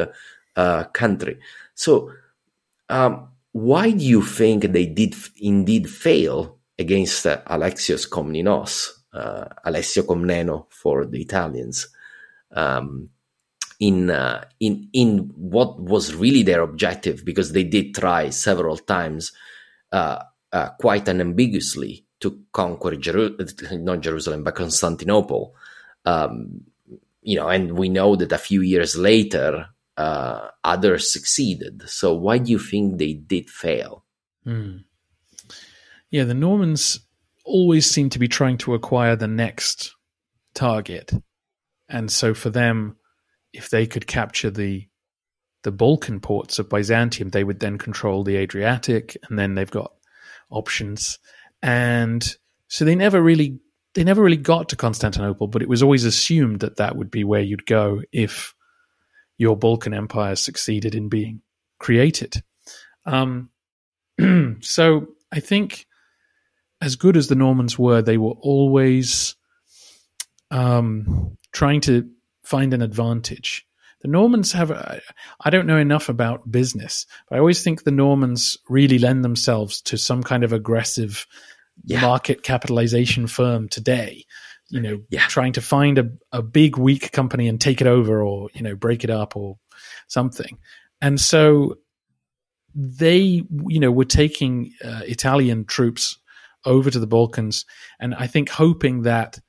uh, country. So, um, why do you think they did indeed fail against uh, Alexios Komnenos, uh, Alessio Comneno for the Italians, um, in uh, in in what was really their objective? Because they did try several times, uh, uh, quite unambiguously, to conquer Jeru- not Jerusalem but Constantinople. Um, you know, and we know that a few years later, uh, others succeeded. So why do you think they did fail? Hmm. Yeah, the Normans always seem to be trying to acquire the next target, and so for them, if they could capture the the Balkan ports of Byzantium, they would then control the Adriatic, and then they've got options and so they never really they never really got to Constantinople, but it was always assumed that that would be where you'd go if your Balkan Empire succeeded in being created. Um, [CLEARS THROAT] so I think, as good as the Normans were, they were always um, trying to find an advantage. The Normans have, I don't know enough about business, but I always think the Normans really lend themselves to some kind of aggressive yeah. market capitalization firm today you know yeah. trying to find a, a big weak company and take it over or you know break it up or something and so they you know were taking uh, italian troops over to the balkans and i think hoping that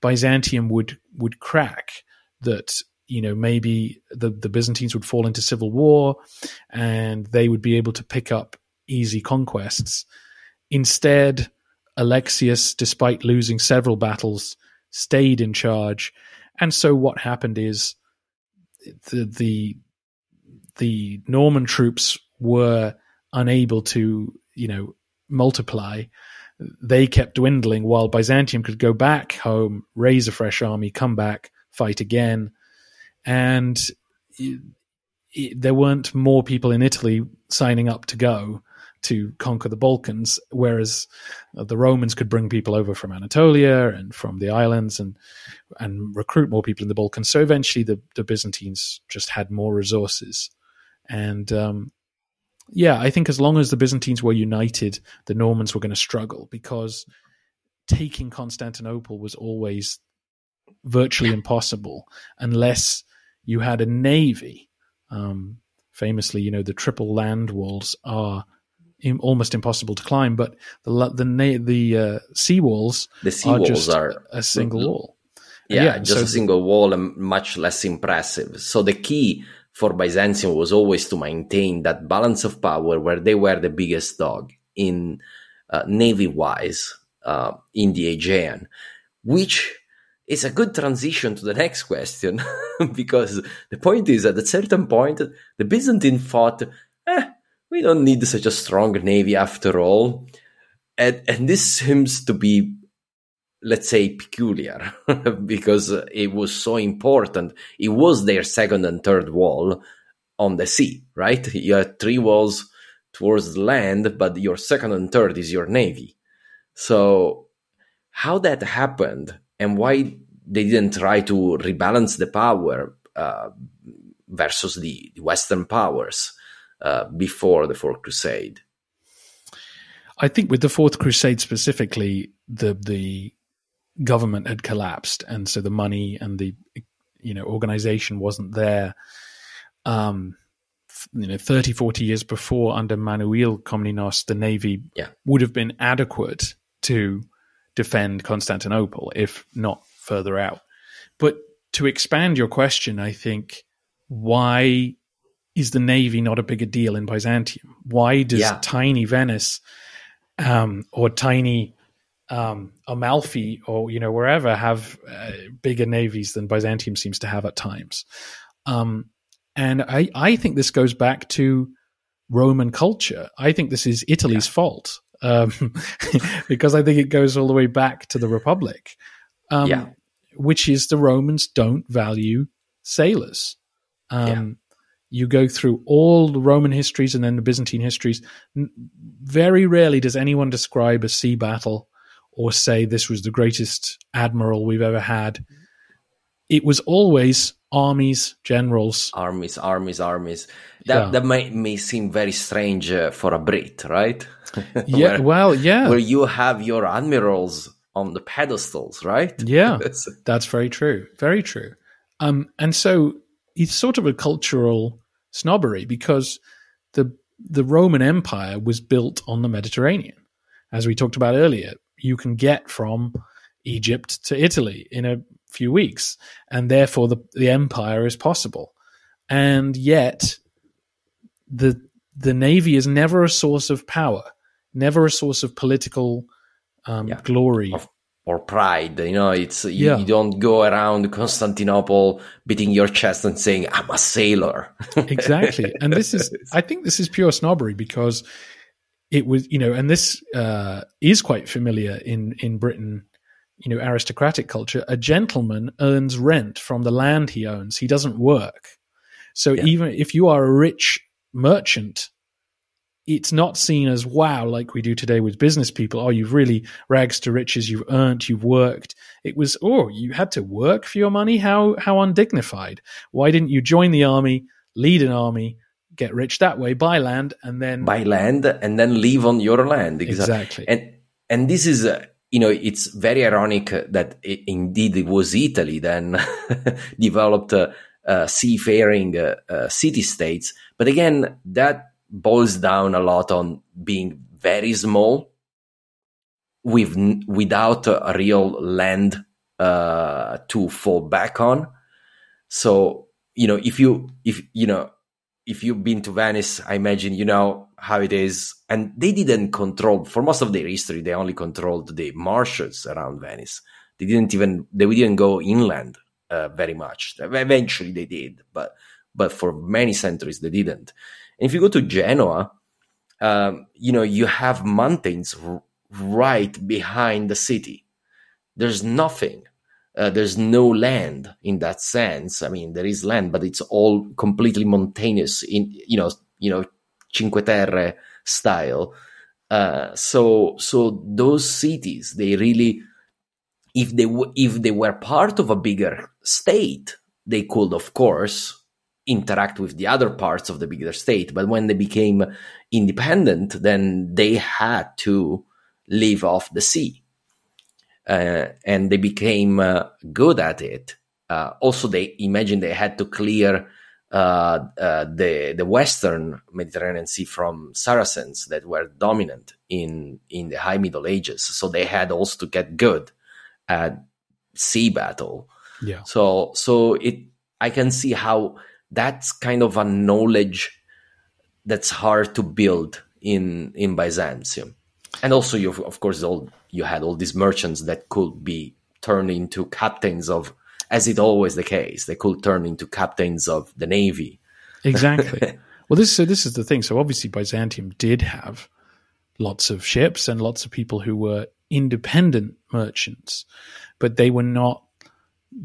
byzantium would would crack that you know maybe the the byzantines would fall into civil war and they would be able to pick up easy conquests instead Alexius, despite losing several battles, stayed in charge. And so what happened is the the the Norman troops were unable to, you know, multiply. They kept dwindling while Byzantium could go back home, raise a fresh army, come back, fight again. And it, it, there weren't more people in Italy signing up to go to conquer the Balkans, whereas uh, the Romans could bring people over from Anatolia and from the islands and and recruit more people in the Balkans. So eventually, the, the Byzantines just had more resources, and um, yeah, I think as long as the Byzantines were united, the Normans were going to struggle because taking Constantinople was always virtually impossible unless you had a navy. Um, famously, you know, the triple land walls are almost impossible to climb. But the the the uh, sea walls the sea are walls just are a single wall, Yeah, yeah just so a single wall and much less impressive. So the key for Byzantium was always to maintain that balance of power where they were the biggest dog in uh, navy wise uh, in the Aegean, which is a good transition to the next question [LAUGHS] because the point is at a certain point the Byzantine thought, eh, we don't need such a strong navy after all. And, and this seems to be let's say peculiar [LAUGHS] because it was so important it was their second and third wall on the sea right you had three walls towards the land but your second and third is your navy so how that happened and why they didn't try to rebalance the power uh, versus the, the, western powers uh, before the fourth crusade i think with the fourth crusade specifically the the government had collapsed, and so the money and the you know organization wasn't there. Um, you know, 30, 40 years before, under Manuel Komnenos, the navy yeah. would have been adequate to defend Constantinople, if not further out. But to expand your question, I think why is the navy not a bigger deal in Byzantium? Why does yeah. tiny Venice um, or tiny um, Amalfi or you know wherever have uh, bigger navies than Byzantium seems to have at times. Um, and I, I think this goes back to Roman culture. I think this is Italy's yeah. fault um, [LAUGHS] because I think it goes all the way back to the Republic, um, yeah. which is the Romans don't value sailors. Um, yeah. You go through all the Roman histories and then the Byzantine histories. Very rarely does anyone describe a sea battle or say this was the greatest admiral we've ever had. It was always armies, generals, armies, armies, armies. That yeah. that may may seem very strange uh, for a Brit, right? [LAUGHS] yeah, where, well, yeah, where you have your admirals on the pedestals, right? [LAUGHS] Yeah, that's very true, very true. Um, and so it's sort of a cultural snobbery because the the Roman Empire was built on the Mediterranean, as we talked about earlier you can get from Egypt to Italy in a few weeks, and therefore the the empire is possible. And yet, the the navy is never a source of power, never a source of political um, yeah. glory. Of, or pride, you know, it's you, yeah. you, don't go around Constantinople beating your chest and saying, "I'm a sailor." [LAUGHS] exactly, and this is, [LAUGHS] I think, this is pure snobbery because it was you know and this uh, is quite familiar in in britain you know aristocratic culture a gentleman earns rent from the land he owns he doesn't work so yeah. even if you are a rich merchant it's not seen as wow like we do today with business people oh you've really rags to riches you've earned you've worked it was oh you had to work for your money how how undignified why didn't you join the army lead an army get rich that way, buy land, and then buy land and then live on your land. Exactly. And and this is. Uh, you know, it's very ironic that it, indeed it was Italy then [LAUGHS] developed uh, uh, seafaring uh, city states. But again, that boils down a lot on being very small with without a real land uh, to fall back on. So you know, if you if you know if you've been to Venice, I imagine you know how it is. And they didn't control for most of their history. They only controlled the marshes around Venice. They didn't even they didn't go inland uh, very much. Eventually, they did, but but for many centuries they didn't. And if you go to Genoa, um, you know you have mountains r- right behind the city. There's nothing uh, there's no land in that sense. I mean, there is land, but it's all completely mountainous in you know you know Cinque Terre style. Uh, so so those cities they really if they w- if they were part of a bigger state they could of course interact with the other parts of the bigger state but when they became independent then they had to live off the sea uh, and they became uh, good at it. Uh, also, they imagine they had to clear uh, uh, the the Western Mediterranean Sea from Saracens that were dominant in in the High Middle Ages. So they had also to get good at sea battle. Yeah. So so it I can see how that's kind of a knowledge that's hard to build in in Byzantium. And also you of course all you had all these merchants that could be turned into captains of as it always the case. They could turn into captains of the navy. Exactly. [LAUGHS] well this so this is the thing. So obviously Byzantium did have lots of ships and lots of people who were independent merchants, but they were not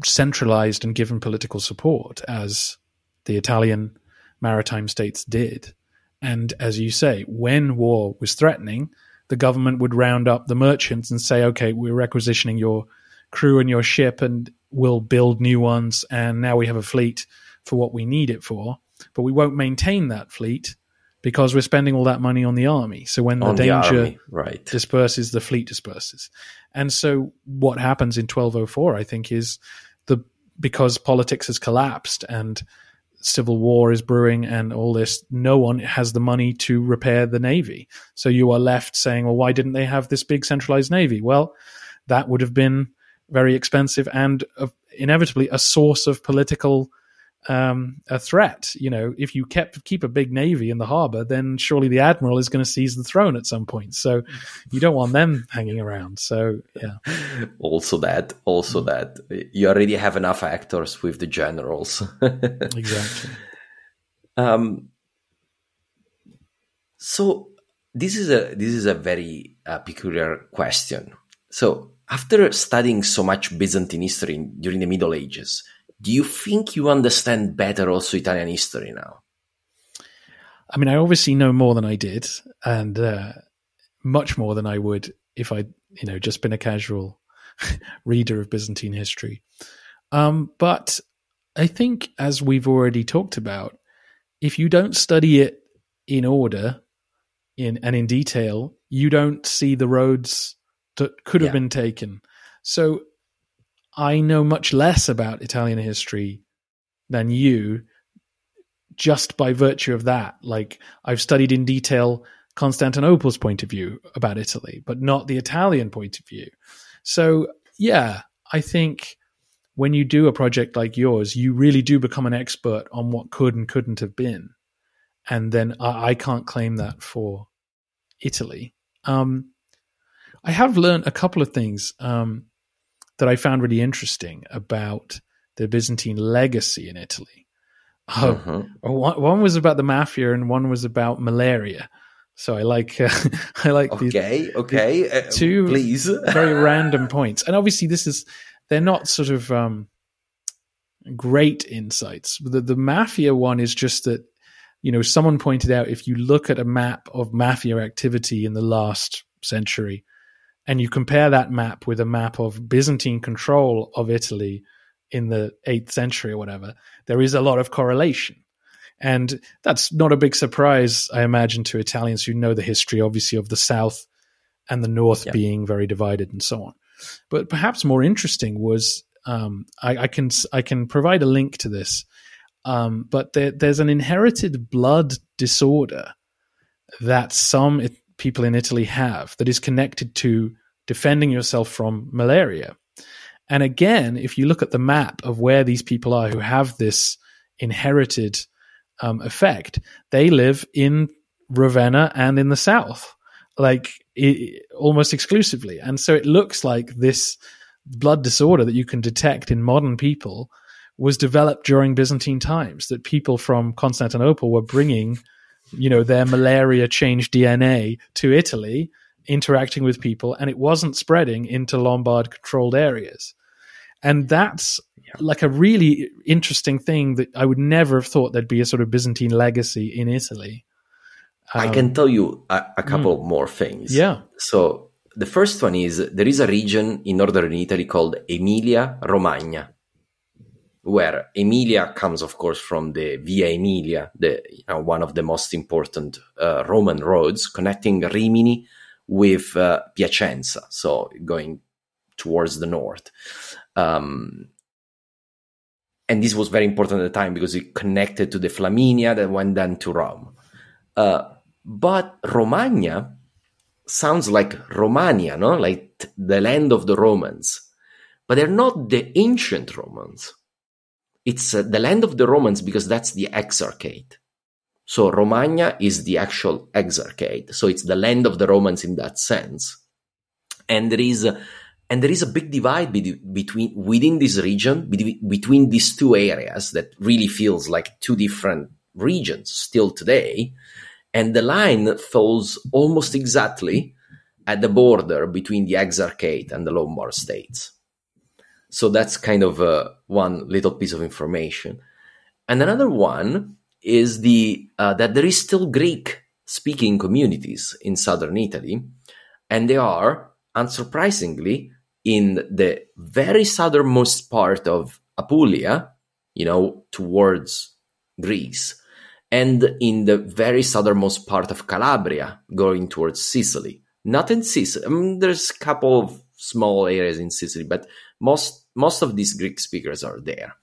centralized and given political support as the Italian maritime states did. And as you say, when war was threatening, the government would round up the merchants and say, okay, we're requisitioning your crew and your ship and we'll build new ones. And now we have a fleet for what we need it for. But we won't maintain that fleet because we're spending all that money on the army. So when the On the danger army, right. disperses, the fleet disperses. And so what happens in 1204, I think, is the because politics has collapsed and civil war is brewing and all this, no one has the money to repair the navy. So you are left saying, well, why didn't they have this big centralized navy? Well, that would have been very expensive and uh, inevitably a source of political um, a threat. You know, if you kept keep a big navy in the harbor, then surely the admiral is going to seize the throne at some point. So you don't want them hanging around. So yeah, [LAUGHS] Also that, also that. You already have enough actors with the generals. [LAUGHS] exactly. Um, so this is a this is a very uh, peculiar question. So after studying so much Byzantine history in- during the Middle Ages, do you think you understand better also Italian history now? I mean, I obviously know more than I did, and uh, much more than I would if I, you know, just been a casual [LAUGHS] reader of Byzantine history. Um, but I think, as we've already talked about, if you don't study it in order, in and in detail, you don't see the roads that could have Yeah. been taken. So I know much less about Italian history than you just by virtue of that. Like I've studied in detail Constantinople's point of view about Italy, but not the Italian point of view. So yeah, I think when you do a project like yours, you really do become an expert on what could and couldn't have been. And then I, I can't claim that for Italy. Um, I have learned a couple of things um, that I found really interesting about the Byzantine legacy in Italy. Uh, Mhm. one, one was about the mafia, and one was about malaria. So I like uh, [LAUGHS] I like these Okay, okay. uh, two please. [LAUGHS] very random points. And obviously, this is they're not sort of um, great insights. The the mafia one is just that you know someone pointed out if you look at a map of mafia activity in the last century, and you compare that map with a map of Byzantine control of Italy in the eighth century or whatever, there is a lot of correlation. And that's not a big surprise, I imagine, to Italians who know the history, obviously, of the South and the North Yeah. being very divided and so on. But perhaps more interesting was um, I, I can I can provide a link to this, um, but there, there's an inherited blood disorder that some people in Italy have that is connected to defending yourself from malaria. And again, if you look at the map of where these people are who have this inherited um, effect, they live in Ravenna and in the south, like i almost exclusively. And so it looks like this blood disorder that you can detect in modern people was developed during Byzantine times. That people from Constantinople were bringing, you know, their malaria changed DNA to Italy, interacting with people, and it wasn't spreading into Lombard controlled areas. And that's like a really interesting thing that I would never have thought there'd be a sort of Byzantine legacy in Italy. I Um, can tell you a, a couple more things. Yeah. So the first one is there is a region in northern Italy called Emilia Romagna, where Emilia comes, of course, from the Via Emilia, the you know, one of the most important uh, Roman roads connecting Rimini with uh, Piacenza, so going towards the north. Um, and this was very important at the time because it connected to the Flaminia that went then to Rome. Uh, but Romagna sounds like Romania, no? Like the land of the Romans. but they're not the ancient Romans. It's uh, the land of the Romans because that's the exarchate. So Romagna is the actual exarchate. So it's the land of the Romans in that sense. And there is a, and there is a big divide be- between within this region be- between these two areas that really feels like two different regions still today. And the line falls almost exactly at the border between the exarchate and the Lombard states. So that's kind of uh, one little piece of information. And another one is the uh, that there is still Greek speaking communities in southern Italy, and they are unsurprisingly in the very southernmost part of Apulia, you know, towards Greece, and in the very southernmost part of Calabria, going towards Sicily. Not in Sicily. I mean, there's a couple of small areas in Sicily, but most most of these Greek speakers are there.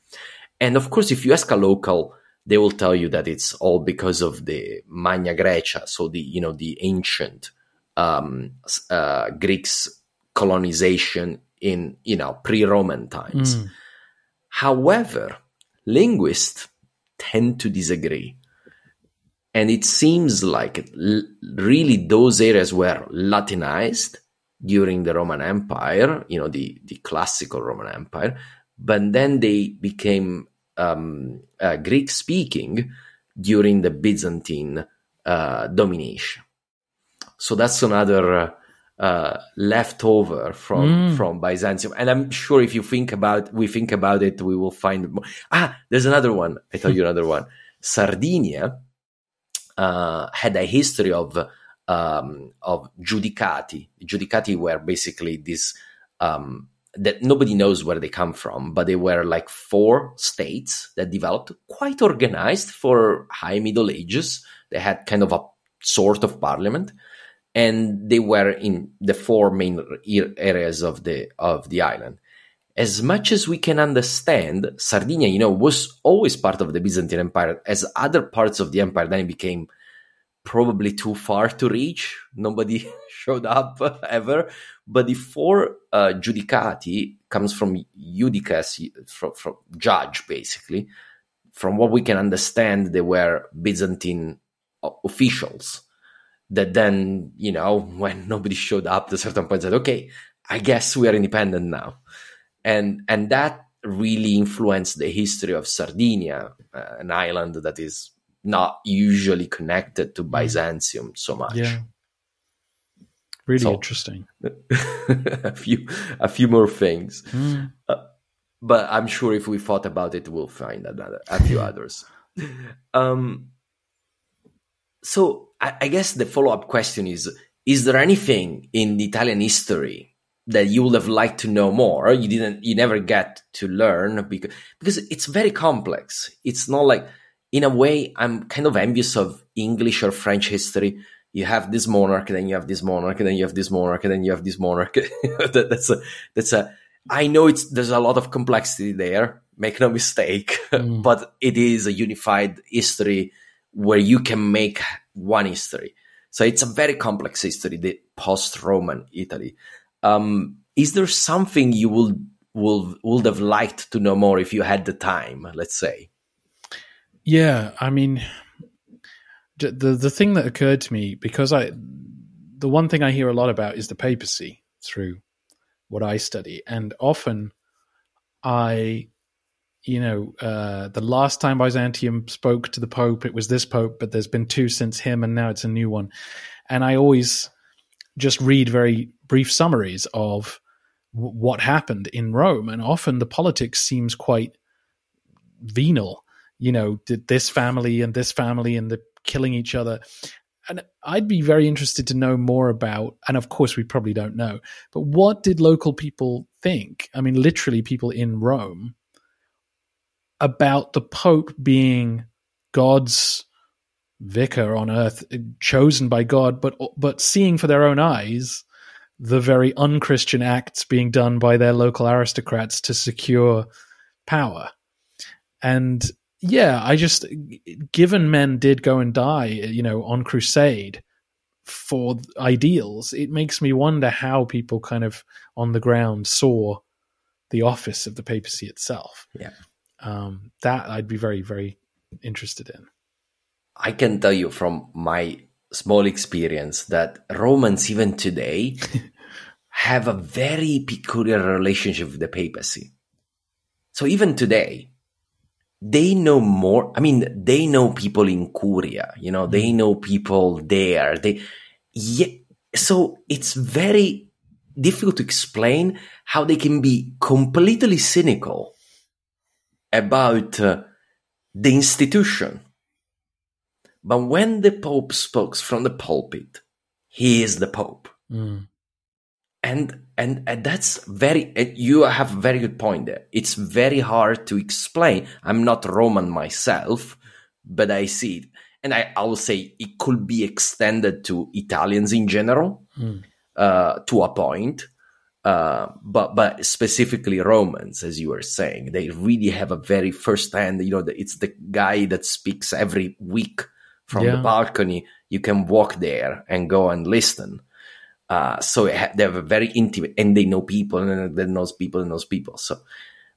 And of course, if you ask a local, they will tell you that it's all because of the Magna Graecia, so the you know the ancient um, uh, Greeks colonization in you know pre-Roman times. Mm. However, linguists tend to disagree. And it seems like l- really those areas were Latinized during the Roman Empire, you know, the, the classical Roman Empire, but then they became um, uh, Greek speaking during the Byzantine uh, domination. So that's another uh, uh leftover from mm. from Byzantium, and I'm sure if you think about we think about it, we will find more. Ah, there's another one. I tell you another [LAUGHS] one. Sardinia uh, had a history of um, of giudicati. Giudicati were basically this um, that nobody knows where they come from, but they were like four states that developed quite organized for high Middle Ages. They had kind of a sort of parliament, and they were in the four main areas of the of the island. As much as we can understand, Sardinia, you know, was always part of the Byzantine Empire, as other parts of the empire then became probably too far to reach. Nobody [LAUGHS] showed up [LAUGHS] ever. But the four uh, judicati comes from judicus, from, from judge, basically. From what we can understand, they were Byzantine uh, officials that then, you know, [LAUGHS] when nobody showed up at a certain point said, okay, I guess we are independent now. And, and that really influenced the history of Sardinia, uh, an island that is not usually connected to mm. Byzantium so much. Yeah. Really so, interesting. [LAUGHS] a few a few more things. Mm. Uh, but I'm sure if we thought about it, we'll find another a few [LAUGHS] others. Um, so I, I guess the follow up question is: Is there anything in Italian history that you would have liked to know more? You didn't, you never get to learn because because it's very complex. It's not like in a way, I'm kind of envious of English or French history. You have this monarch, then you have this monarch, and then you have this monarch, and then you have this monarch. [LAUGHS] that, that's a that's a. I know it's there's a lot of complexity there. Make no mistake, [LAUGHS] mm. but it is a unified history where you can make one history. So it's a very complex history, the post-Roman Italy. Um, is there something you would would would have liked to know more if you had the time? Let's say. Yeah, I mean, the the thing that occurred to me because I, the one thing I hear a lot about is the papacy through what I study, and often I, you know, uh, the last time Byzantium spoke to the Pope, it was this Pope, but there's been two since him, and now it's a new one, and I always just read very brief summaries of w- what happened in Rome, and often the politics seems quite venal you know, this family and this family and the killing each other. And I'd be very interested to know more about, and of course we probably don't know, but what did local people think? I mean, literally people in Rome about the Pope being God's vicar on earth, chosen by God, but but seeing for their own eyes the very unchristian acts being done by their local aristocrats to secure power. And yeah, I just given men did go and die, you know, on crusade for ideals, it makes me wonder how people kind of on the ground saw the office of the papacy itself. Yeah. Um, that I'd be very, very interested in. I can tell you from my small experience that Romans, even today, [LAUGHS] have a very peculiar relationship with the papacy. So even today, they know more. I mean, they know people in Curia, you know, they know people there. They, yeah. So it's very difficult to explain how they can be completely cynical about uh, the institution. But when the Pope speaks from the pulpit, he is the Pope. Mm. And, and and that's very you have a very good point there. It's very hard to explain. I'm not roman myself but i see it. And i, I will say it could be extended to italians in general Mm. uh, to a point. Uh, but but specifically romans as you were saying they really have a very first hand you know it's the guy that speaks every week from the balcony. You can walk there and go and listen uh, so ha- they have a very intimate, and they know people, and they knows people, and knows people. So,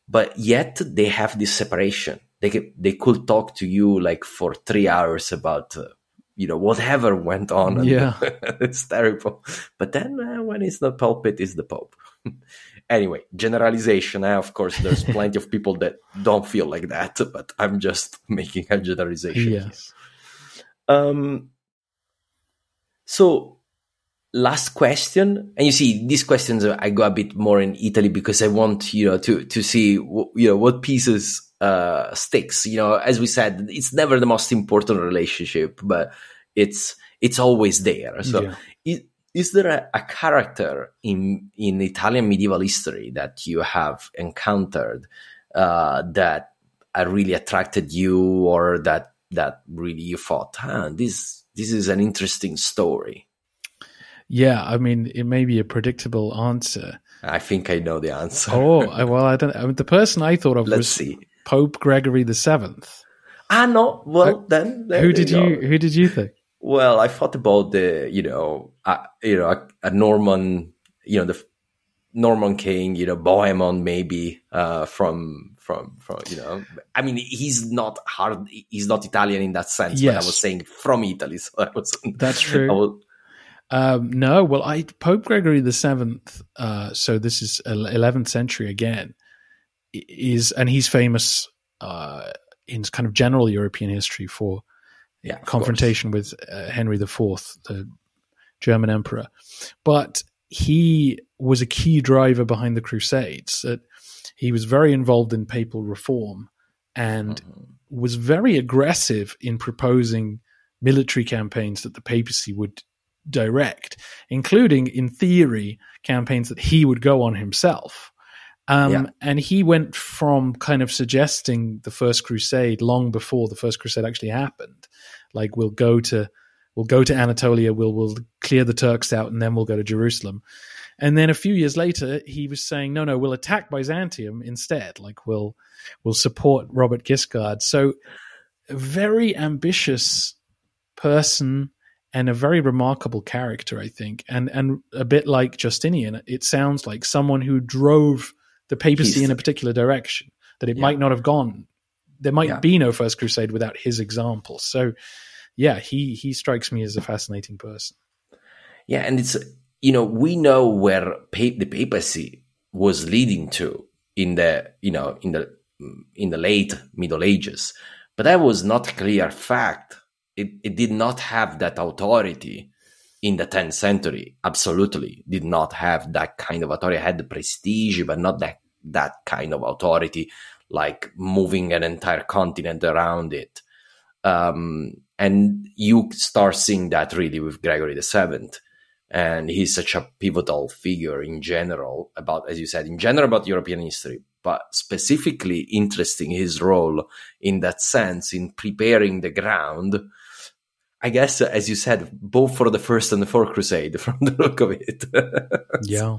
but yet they have this separation. They could, they could talk to you like for three hours about, uh, you know, whatever went on. and [LAUGHS] Yeah. it's terrible. But then uh, when it's not pulpit, it's the pope. [LAUGHS] anyway, generalization. Uh, of course, there's [LAUGHS] plenty of people that don't feel like that, but I'm just making a generalization. Yes. Um, so last question, and you see these questions I go a bit more in Italy because I want you know to to see you know what pieces uh sticks. You know, as we said, it's never the most important relationship, but it's it's always there. So Yeah. is, is there a, a character in in Italian medieval history that you have encountered uh, that uh, really attracted you, or that that really you thought, huh, this this is an interesting story? Yeah, I mean, it may be a predictable answer. I think I know the answer. Oh, [LAUGHS] well, I don't. I mean, the person I thought of Let's was see. Pope Gregory the Seventh. Ah, no. Well, then, there Who did you? Who did you think? Well, I thought about the, you know, uh, you know, a, a Norman, you know, the Norman king, you know, Bohemond maybe uh, from from from, you know, I mean, he's not hard, he's not Italian in that sense, but I was saying from Italy, so I was. That's true. I was- Um, no, well, I Pope Gregory the Seventh. Uh, so this is eleventh century again. Is and he's famous uh, in kind of general European history for Yeah, confrontation with uh, Henry IV, the German emperor. But he was a key driver behind the Crusades. That he was very involved in papal reform and was very aggressive in proposing military campaigns that the papacy would direct, including, in theory, campaigns that he would go on himself. Um, Yeah. And he went from kind of suggesting the first crusade long before the first crusade actually happened. Like we'll go to we'll go to Anatolia, we'll we'll clear the Turks out, and then we'll go to Jerusalem. And then a few years later, he was saying, no, no, we'll attack Byzantium instead. Like we'll we'll support Robert Guiscard. So a very ambitious person and a very remarkable character, I think, and and a bit like Justinian. It sounds like someone who drove the papacy He's- in a particular direction that it Yeah. might not have gone. There might Yeah. be no First Crusade without his example. So, yeah, he he strikes me as a fascinating person. Yeah, and it's you know we know where pa- the papacy was leading to in the you know in the in the late Middle Ages, but that was not a clear fact. It it did not have that authority in the 10th century. Absolutely, did not have that kind of authority. It had the prestige, but not that that kind of authority, like moving an entire continent around it. Um, and you start seeing that really with Gregory the Seventh and he's such a pivotal figure in general about as you said in general about european history but specifically interesting his role in that sense in preparing the ground i guess as you said both for the first and the fourth crusade [LAUGHS] from the look of it Yeah,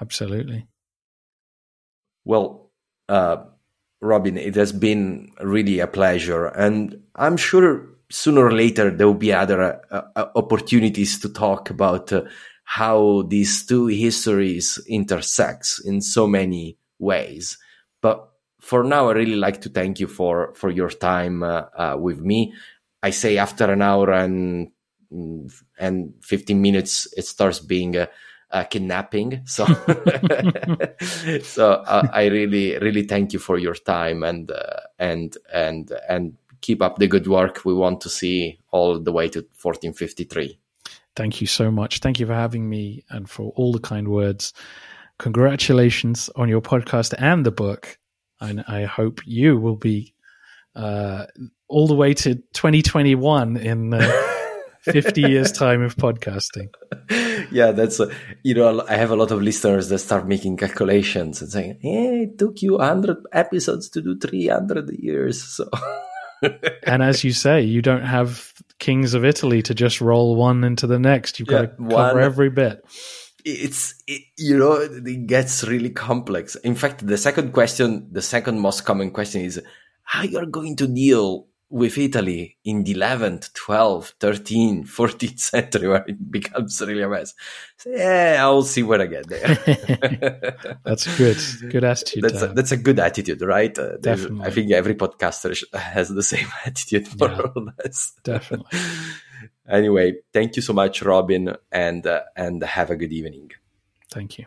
absolutely. well uh robin it has been really a pleasure and i'm sure sooner or later there will be other uh, uh, opportunities to talk about uh, how these two histories intersects in so many ways. But for now, I really like to thank you for for your time uh, uh, with me. I say after an hour and and 15 minutes, it starts being a, a kidnapping. So, [LAUGHS] so uh, I really, really thank you for your time and uh, and and and keep up the good work. We want to see all the way to 1453. Thank you so much. Thank you for having me and for all the kind words. Congratulations on your podcast and the book. And I hope you will be uh, all the way to 2021 in uh, [LAUGHS] 50 years time of podcasting. Yeah, that's, uh, you know, I have a lot of listeners that start making calculations and saying, hey, it took you 100 episodes to do 300 years. So. [LAUGHS] and as you say, you don't have Kings of Italy to just roll one into the next. You've got yeah, to cover one, every bit. It's it, you know it gets really complex. In fact, the second question, the second most common question is how you're going to deal with Italy in the 11th, 12th, 13th, 14th century where it becomes really a mess. So, yeah, I'll see when I get there. [LAUGHS] that's good. Good attitude. That's a, that's a good attitude, right? Uh, definitely. I think every podcaster [LAUGHS] has the same [LAUGHS] attitude more yeah, or less. Definitely. anyway, thank you so much, Robin, and uh, and have a good evening. Thank you.